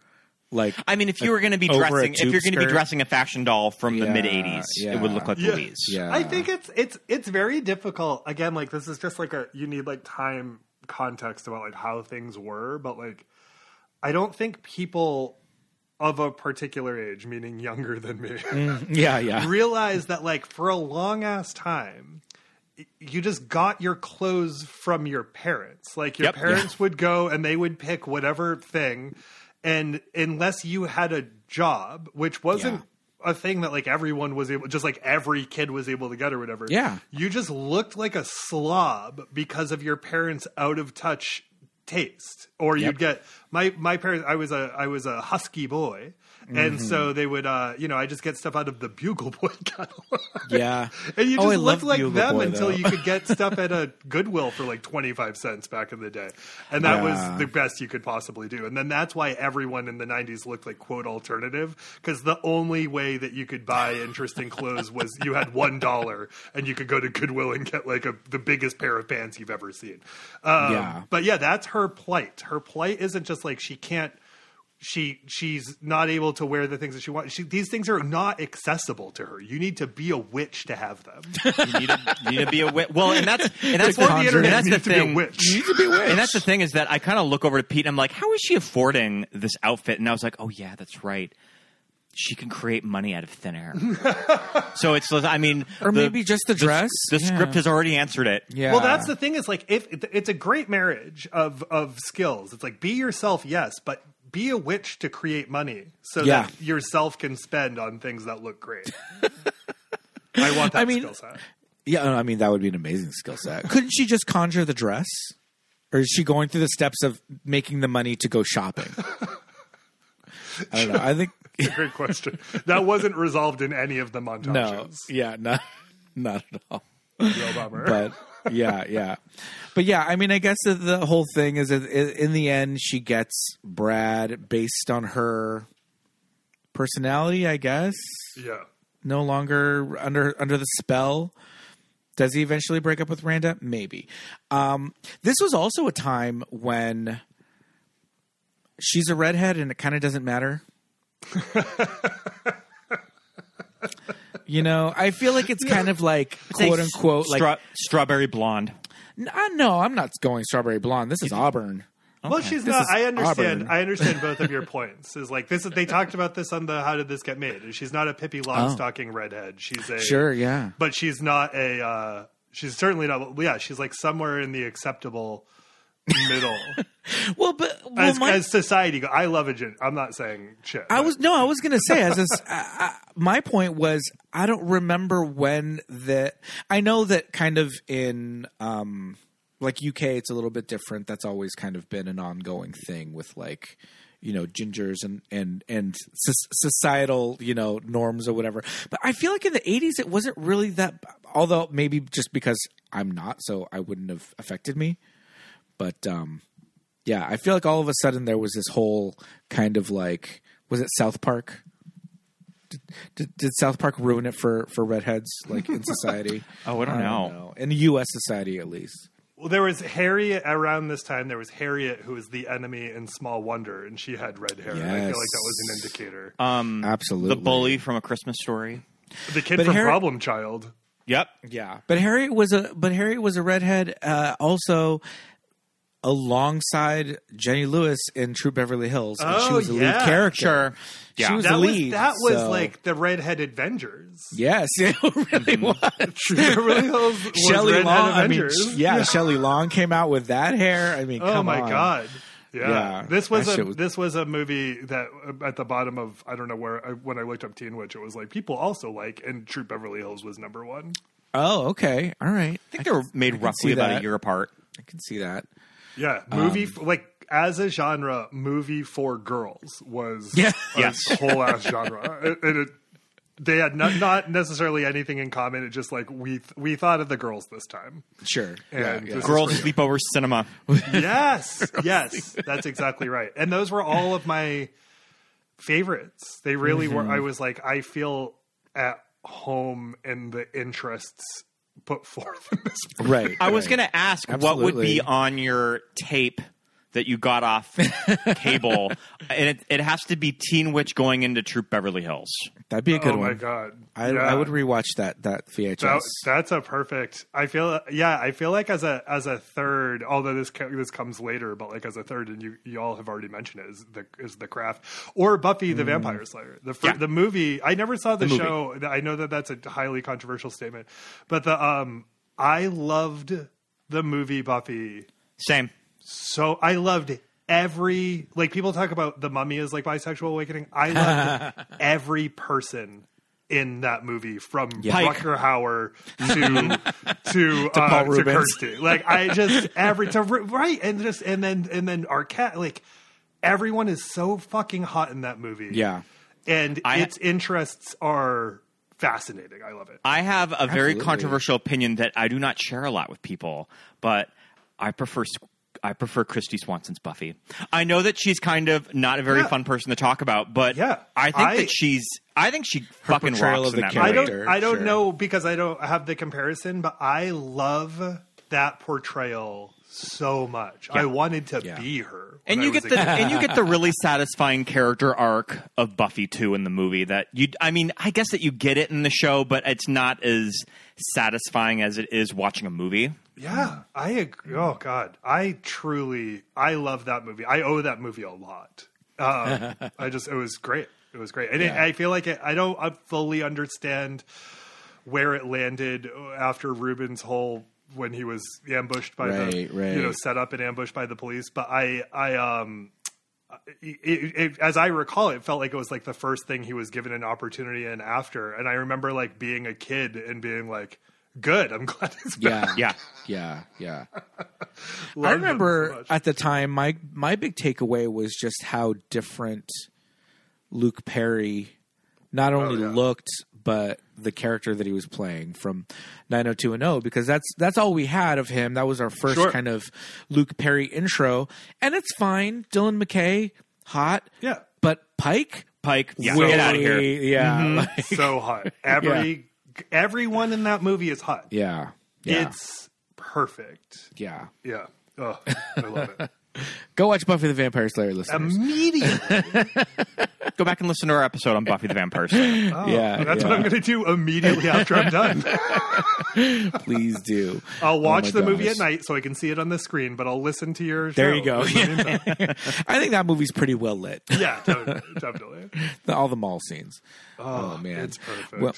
like I mean, if you were going to be over a dressing, if tube you're going to be skirt. dressing a fashion doll from the Yeah, mid '80s, it would look like Yeah. Louise. yeah. I think it's it's it's very difficult. Again, like this is just like a you need like time context about like how things were, but like I don't think people of a particular age, meaning younger than me, mm, yeah, yeah. realize that like for a long ass time y- you just got your clothes from your parents like your Yep. parents would go and they would pick whatever thing and unless you had a job which wasn't a thing that like everyone was able just like every kid was able to get or whatever Yeah. you just looked like a slob because of your parents out of touch taste. Or you'd get my my parents i was a i was a husky boy and Mm-hmm. so they would uh you know i just get stuff out of the bugle boy catalog Yeah. and you Oh, just I looked like Bugle them Boy, until you could get stuff at a goodwill for like 25 cents back in the day and that Yeah. was the best you could possibly do and then that's why everyone in the 90s looked like quote alternative because the only way that you could buy interesting clothes was you had one dollar and you could go to goodwill and get like a the biggest pair of pants you've ever seen um, Yeah. but yeah that's her plight her plight isn't just like she can't she she's not able to wear the things that she wants. She, these things are not accessible to her. You need to be a witch to have them. You need to, you need to be a witch. Well, and that's and that's Before the and that's the need to be a thing. You need to be a witch. And that's the thing is that I kind of look over to Pete and I'm like, how is she affording this outfit? And I was like, oh yeah, that's right. She can create money out of thin air. so it's, I mean, Or the- maybe just the dress. The Yeah. script has already answered it. Yeah. Well, that's the thing is like if it's a great marriage of of skills. It's like be yourself, yes, but be a witch to create money so Yeah. that yourself can spend on things that look great. I want that I mean- skill set. Yeah, I mean that would be an amazing skill set. Couldn't she just conjure the dress? Or is she going through the steps of making the money to go shopping? I don't know. I think Great question. That wasn't resolved in any of the montages. no. Yeah, not not at all. Real bummer. But yeah, yeah. But yeah, I mean, I guess the, the whole thing is that in the end she gets Brad based on her personality, I guess. yeah. no longer under under the spell. Does he eventually break up with Randa? Maybe. Um, this was also a time when she's a redhead and it kind of doesn't matter. you know, I feel like it's kind of like quote unquote like stra- strawberry blonde. N- uh, no, I'm not going strawberry blonde. This is Auburn. Well, she's This not. is I understand. Auburn. I understand both of your points. Is like this. They talked about this on the How Did This Get Made? She's not a Pippi Longstocking redhead. She's a Sure, yeah. but she's not a. Uh, she's certainly not. Yeah, she's like somewhere in the acceptable middle Well, but well, as, my, as society. I love a gin. I'm not saying shit. I but- was no, I was gonna say as I, I, my point was I don't remember when that. I know that kind of in um like UK, it's a little bit different. That's always kind of been an ongoing thing with like you know gingers and and and societal you know norms or whatever. But I feel like in the '80s it wasn't really that. Although maybe just because I'm not, so I wouldn't have affected me. But um yeah, I feel like all of a sudden there was this whole kind of like was it South Park? Did, did, did South Park ruin it for for redheads like in society? Oh, I don't know. In the U.S. society, at least. Well, there was Harriet around this time. There was Harriet, who was the enemy in Small Wonder, and she had red hair. And I feel like that was an indicator. Um, Absolutely. The bully from A Christmas Story. the kid but from Harriet- Problem Child. Yep. Yeah, but Harriet was a but Harriet was a redhead. Uh, also, alongside Jenny Lewis in Troop Beverly Hills, and she Oh, was the yeah. lead character. Sure. She was That the was lead. that was like the Redhead Avengers. yes, it really was. Troop Beverly Hills was Shelley Redhead Long. I mean, Avengers. yeah, Shelley Long came out with that hair. I mean, Oh come my on. god. Yeah. Yeah, this was that a was- this was a movie that uh, at the bottom of I don't know where I, when I looked up Teen Witch it was like people also like and Troop Beverly Hills was number one. Oh, okay. All right. I think they were made can roughly about that. a year apart. I can see that. Yeah, um, movie f- like as a genre, movie for girls was Yeah. a Yes. whole ass genre. It, it, it- they had not, not necessarily anything in common. It just like we th- we thought of the girls this time. Sure. And yeah, yeah. Girls great. sleepover cinema. yes, yes, that's exactly right. And those were all of my favorites. They really were. Mm-hmm. I was like, I feel at home in the interests put forth in this. movie. Right. I was going to ask what would be on your tape that you got off cable, and it, it has to be Teen Witch going into Troop Beverly Hills. That'd be a good oh one. my god! I, Yeah. I would rewatch that that VHS. That, that's a perfect. I feel yeah. I feel like as a as a third, although this this comes later, but like as a third, and you you all have already mentioned it, is the is the craft or Buffy the Vampire Slayer. The fir- Yeah. the movie. I never saw the, movie. show. I know that that's a highly controversial statement, but the um I loved the movie Buffy. Same. So I loved every like people talk about the mummy as like bisexual awakening. I loved every person in that movie from Pike. Rutger Hauer to to uh, to Kristy. Like I just every to right and just and then and then Arquette like everyone is so fucking hot in that movie. yeah. and I- its interests are fascinating. I love it. I have a very controversial opinion that I do not share a lot with people, but I prefer Squ- I prefer Kristy Swanson's Buffy. I know that she's kind of not a very Yeah. fun person to talk about, but Yeah. I think I- that she's I think she fucking portrayal rocks of in the that I movie. don't. I don't sure. know because I don't have the comparison, but I love that portrayal so much. I wanted to Yeah. be her, And you get the kid. and you get the really satisfying character arc of Buffy too in the movie that you I mean I guess that you get it in the show but it's not as satisfying as it is watching a movie. Yeah. I agree. Oh God, I truly I love that movie. I owe that movie a lot. Um, I just it was great. It was great, and it, I feel like it, I don't I fully understand where it landed after Reubens' whole when he was ambushed by Right, the right. you know set up and ambushed by the police. But I I um it, it, as I recall, it felt like it was like the first thing he was given an opportunity in after. And I remember like being a kid and being like, "Good, I'm glad he's back." Yeah. Yeah. Yeah. Yeah. I him so remember at the time my my big takeaway was just how different Luke Perry not oh, only Oh, yeah. looked but the character that he was playing from 90210 because that's that's all we had of him. That was our first Sure. kind of Luke Perry intro and it's fine. Dylan McKay hot. yeah, But Pike Pike, yeah, way- get out of here. Yeah. Mm-hmm. like- so hot. Every everyone in that movie is hot. yeah. Yeah. It's perfect. yeah. Yeah. Oh, I love it. Go watch Buffy the Vampire Slayer listeners. Immediately. Go back and listen to our episode on Buffy the Vampire Slayer. Oh, yeah. That's yeah. what I'm going to do immediately after I'm done. Please do. I'll watch Oh my the movie at night so I can see it on the screen, but I'll listen to your show. There you go. in. I think that movie's pretty well lit. yeah, definitely. definitely. The- All the mall scenes. Oh, oh man, it's perfect. Well,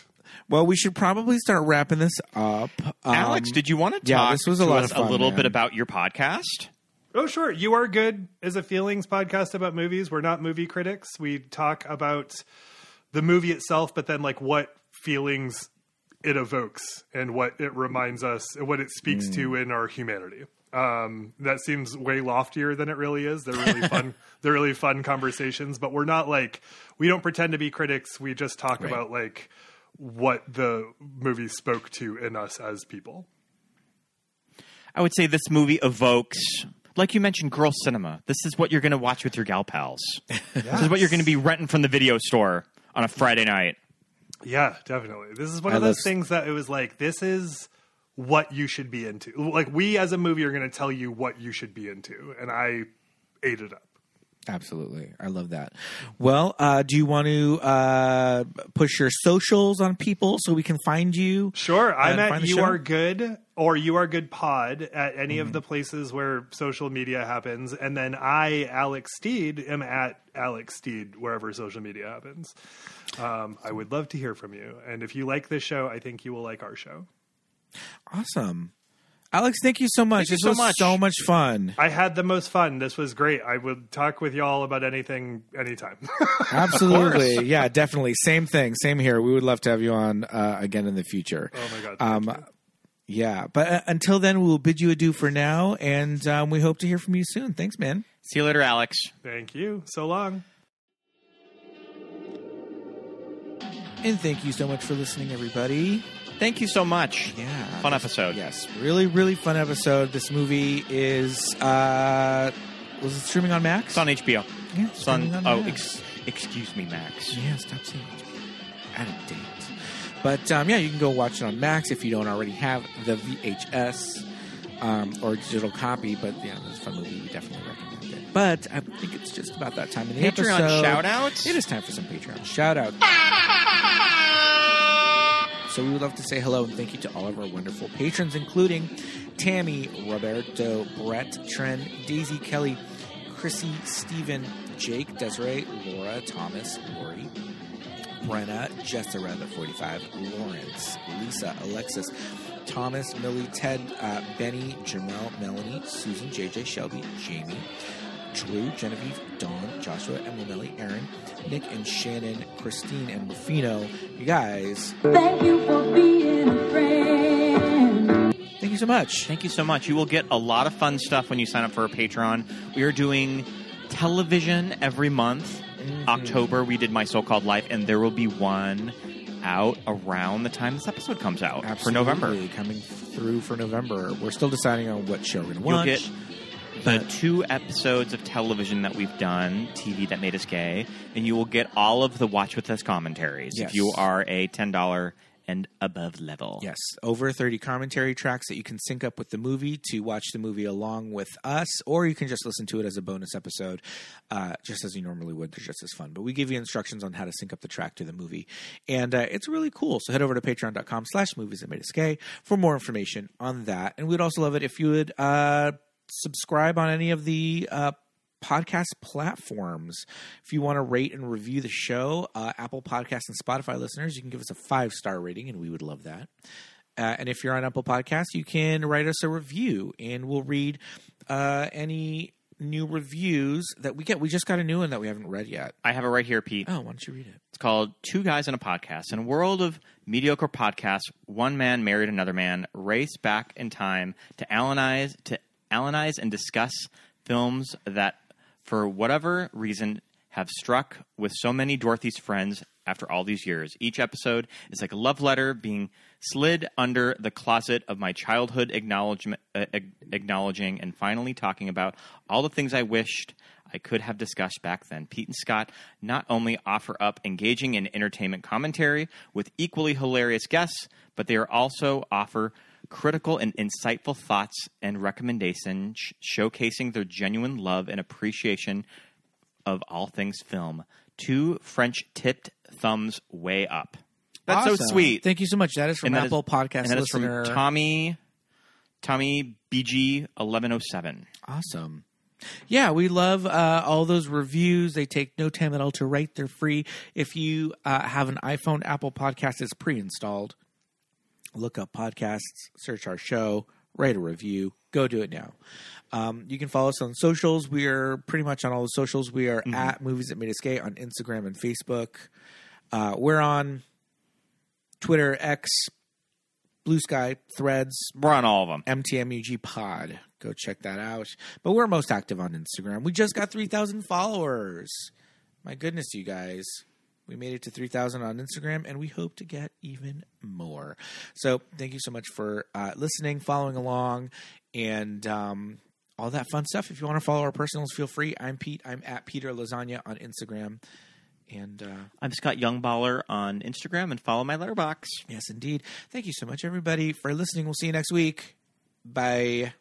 well, we should probably start wrapping this up. Um, Alex, did you want to talk yeah, this was a lot us of fun, a little man. bit about your podcast? Oh, sure. You Are Good is a feelings podcast about movies. We're not movie critics. We talk about the movie itself, but then like what feelings it evokes and what it reminds us and what it speaks to Mm. in our humanity. Um, that seems way loftier than it really is. They're really fun. they're really fun conversations, but we're not like we don't pretend to be critics. We just talk Right. about like what the movie spoke to in us as people. I would say this movie evokes, like you mentioned, girl cinema. This is what you're going to watch with your gal pals. This is what you're going to be renting from the video store on a Friday night. Yeah, definitely. This is one I of those love- things that it was like, this is what you should be into. Like, we as a movie are going to tell you what you should be into. And I ate it up. Absolutely. I love that. Well, uh, do you want to uh, push your socials on people so we can find you? Sure. I'm at You show? Are Good or You Are Good Pod at any Mm-hmm. of the places where social media happens. And then I, Alex Steed, am at Alex Steed wherever social media happens. Um, I would love to hear from you. And if you like this show, I think you will like our show. Awesome. Alex, thank you so much. Thank you this so was much. so much fun. I had the most fun. This was great. I would talk with y'all about anything, anytime. Absolutely. yeah, definitely. Same thing. Same here. We would love to have you on uh, again in the future. oh my god. Um, yeah, but uh, until then, we'll bid you adieu for now, and um, we hope to hear from you soon. Thanks, man. See you later, Alex. Thank you. So long. And thank you so much for listening, everybody. Thank you so much. Yeah, Fun episode. Yes, really, really fun episode. This movie is uh, was it streaming on Max? It's on HBO. yeah, It's on. streaming on Oh, ex- excuse me, Max. Yeah, stop saying it. Out of date. But um, yeah, you can go watch it on Max if you don't already have the VHS um, or digital copy. But yeah, it's a fun movie. We definitely recommend it. But I think it's just about that time in the Patreon episode. shout-outs? It is time for some Patreon shout outs. So we would love to say hello and thank you to all of our wonderful patrons, including Tammy, Roberto, Brett, Tren, Daisy, Kelly, Chrissy, Stephen, Jake, Desiree, Laura, Thomas, Lori, Brenna, Jessara, the 45, Lawrence, Lisa, Alexis, Thomas, Millie, Ted, uh, Benny, Jamel, Melanie, Susan, JJ, Shelby, Jamie, Drew, Genevieve, Dawn, Joshua, Emily, Aaron, Nick, and Shannon, Christine, and Rufino. You guys, Thank you for being a friend. thank you so much. Thank you so much. You will get a lot of fun stuff when you sign up for a Patreon. We are doing television every month. Mm-hmm. October, we did My So Called Life, and there will be one out around the time this episode comes out for November. Coming through for November. We're still deciding on what show we're going to You'll watch. get the two episodes of television that we've done, TV that made us gay, and you will get all of the Watch With Us commentaries Yes. if you are a $10 and above level. Yes, over 30 commentary tracks that you can sync up with the movie to watch the movie along with us, or you can just listen to it as a bonus episode, uh, just as you normally would. They're just as fun. But we give you instructions on how to sync up the track to the movie. And uh, it's really cool. So head over to patreon.com slash movies that made us gay for more information on that. And we'd also love it if you would uh, subscribe on any of the uh, podcast platforms. If you want to rate and review the show, uh, Apple Podcasts and Spotify listeners, you can give us a five star rating, and we would love that. Uh, and if you're on Apple Podcasts, you can write us a review, and we'll read uh, any new reviews that we get. We just got a new one that we haven't read yet. I have it right here, Pete. Oh, why don't you read it? It's called Two Guys in a Podcast. In a world of mediocre podcasts, one man married another man, race back in time to analyze to analyze and discuss films that, for whatever reason, have struck with so many Dorothy's friends after all these years. Each episode is like a love letter being slid under the closet of my childhood acknowledgement, uh, acknowledging and finally talking about all the things I wished I could have discussed back then. Pete and Scott not only offer up engaging and entertainment commentary with equally hilarious guests, but they are also offer critical and insightful thoughts and recommendations showcasing their genuine love and appreciation of all things film. Two French tipped thumbs way up. That's so sweet. Thank you so much. That is from And Apple is- Podcast and that is listener. from Tommy Tommy BG eleven oh seven. Awesome. Yeah, we love uh, all those reviews. They take no time at all to write. They're free. If you uh, have an iPhone, Apple Podcast is pre-installed. Look up podcasts, search our show, write a review. Go do it now. Um, you can follow us on socials. We are pretty much on all the socials. We are at Movies That Made Us Gay on Instagram and Facebook. Uh, we're on Twitter, X, Blue Sky, Threads, We're on all of them. MTMUG Pod. Go check that out. But we're most active on Instagram. We just got 3,000 followers. My goodness, you guys. We made it to 3,000 on Instagram, and we hope to get even more. So thank you so much for uh, listening, following along, and um, all that fun stuff. If you want to follow our personals, feel free. I'm Pete. I'm at Peter Lasagna on Instagram. And uh, I'm Scott Youngballer on Instagram and follow my Letterboxd. yes, indeed. Thank you so much, everybody, for listening. We'll see you next week. Bye.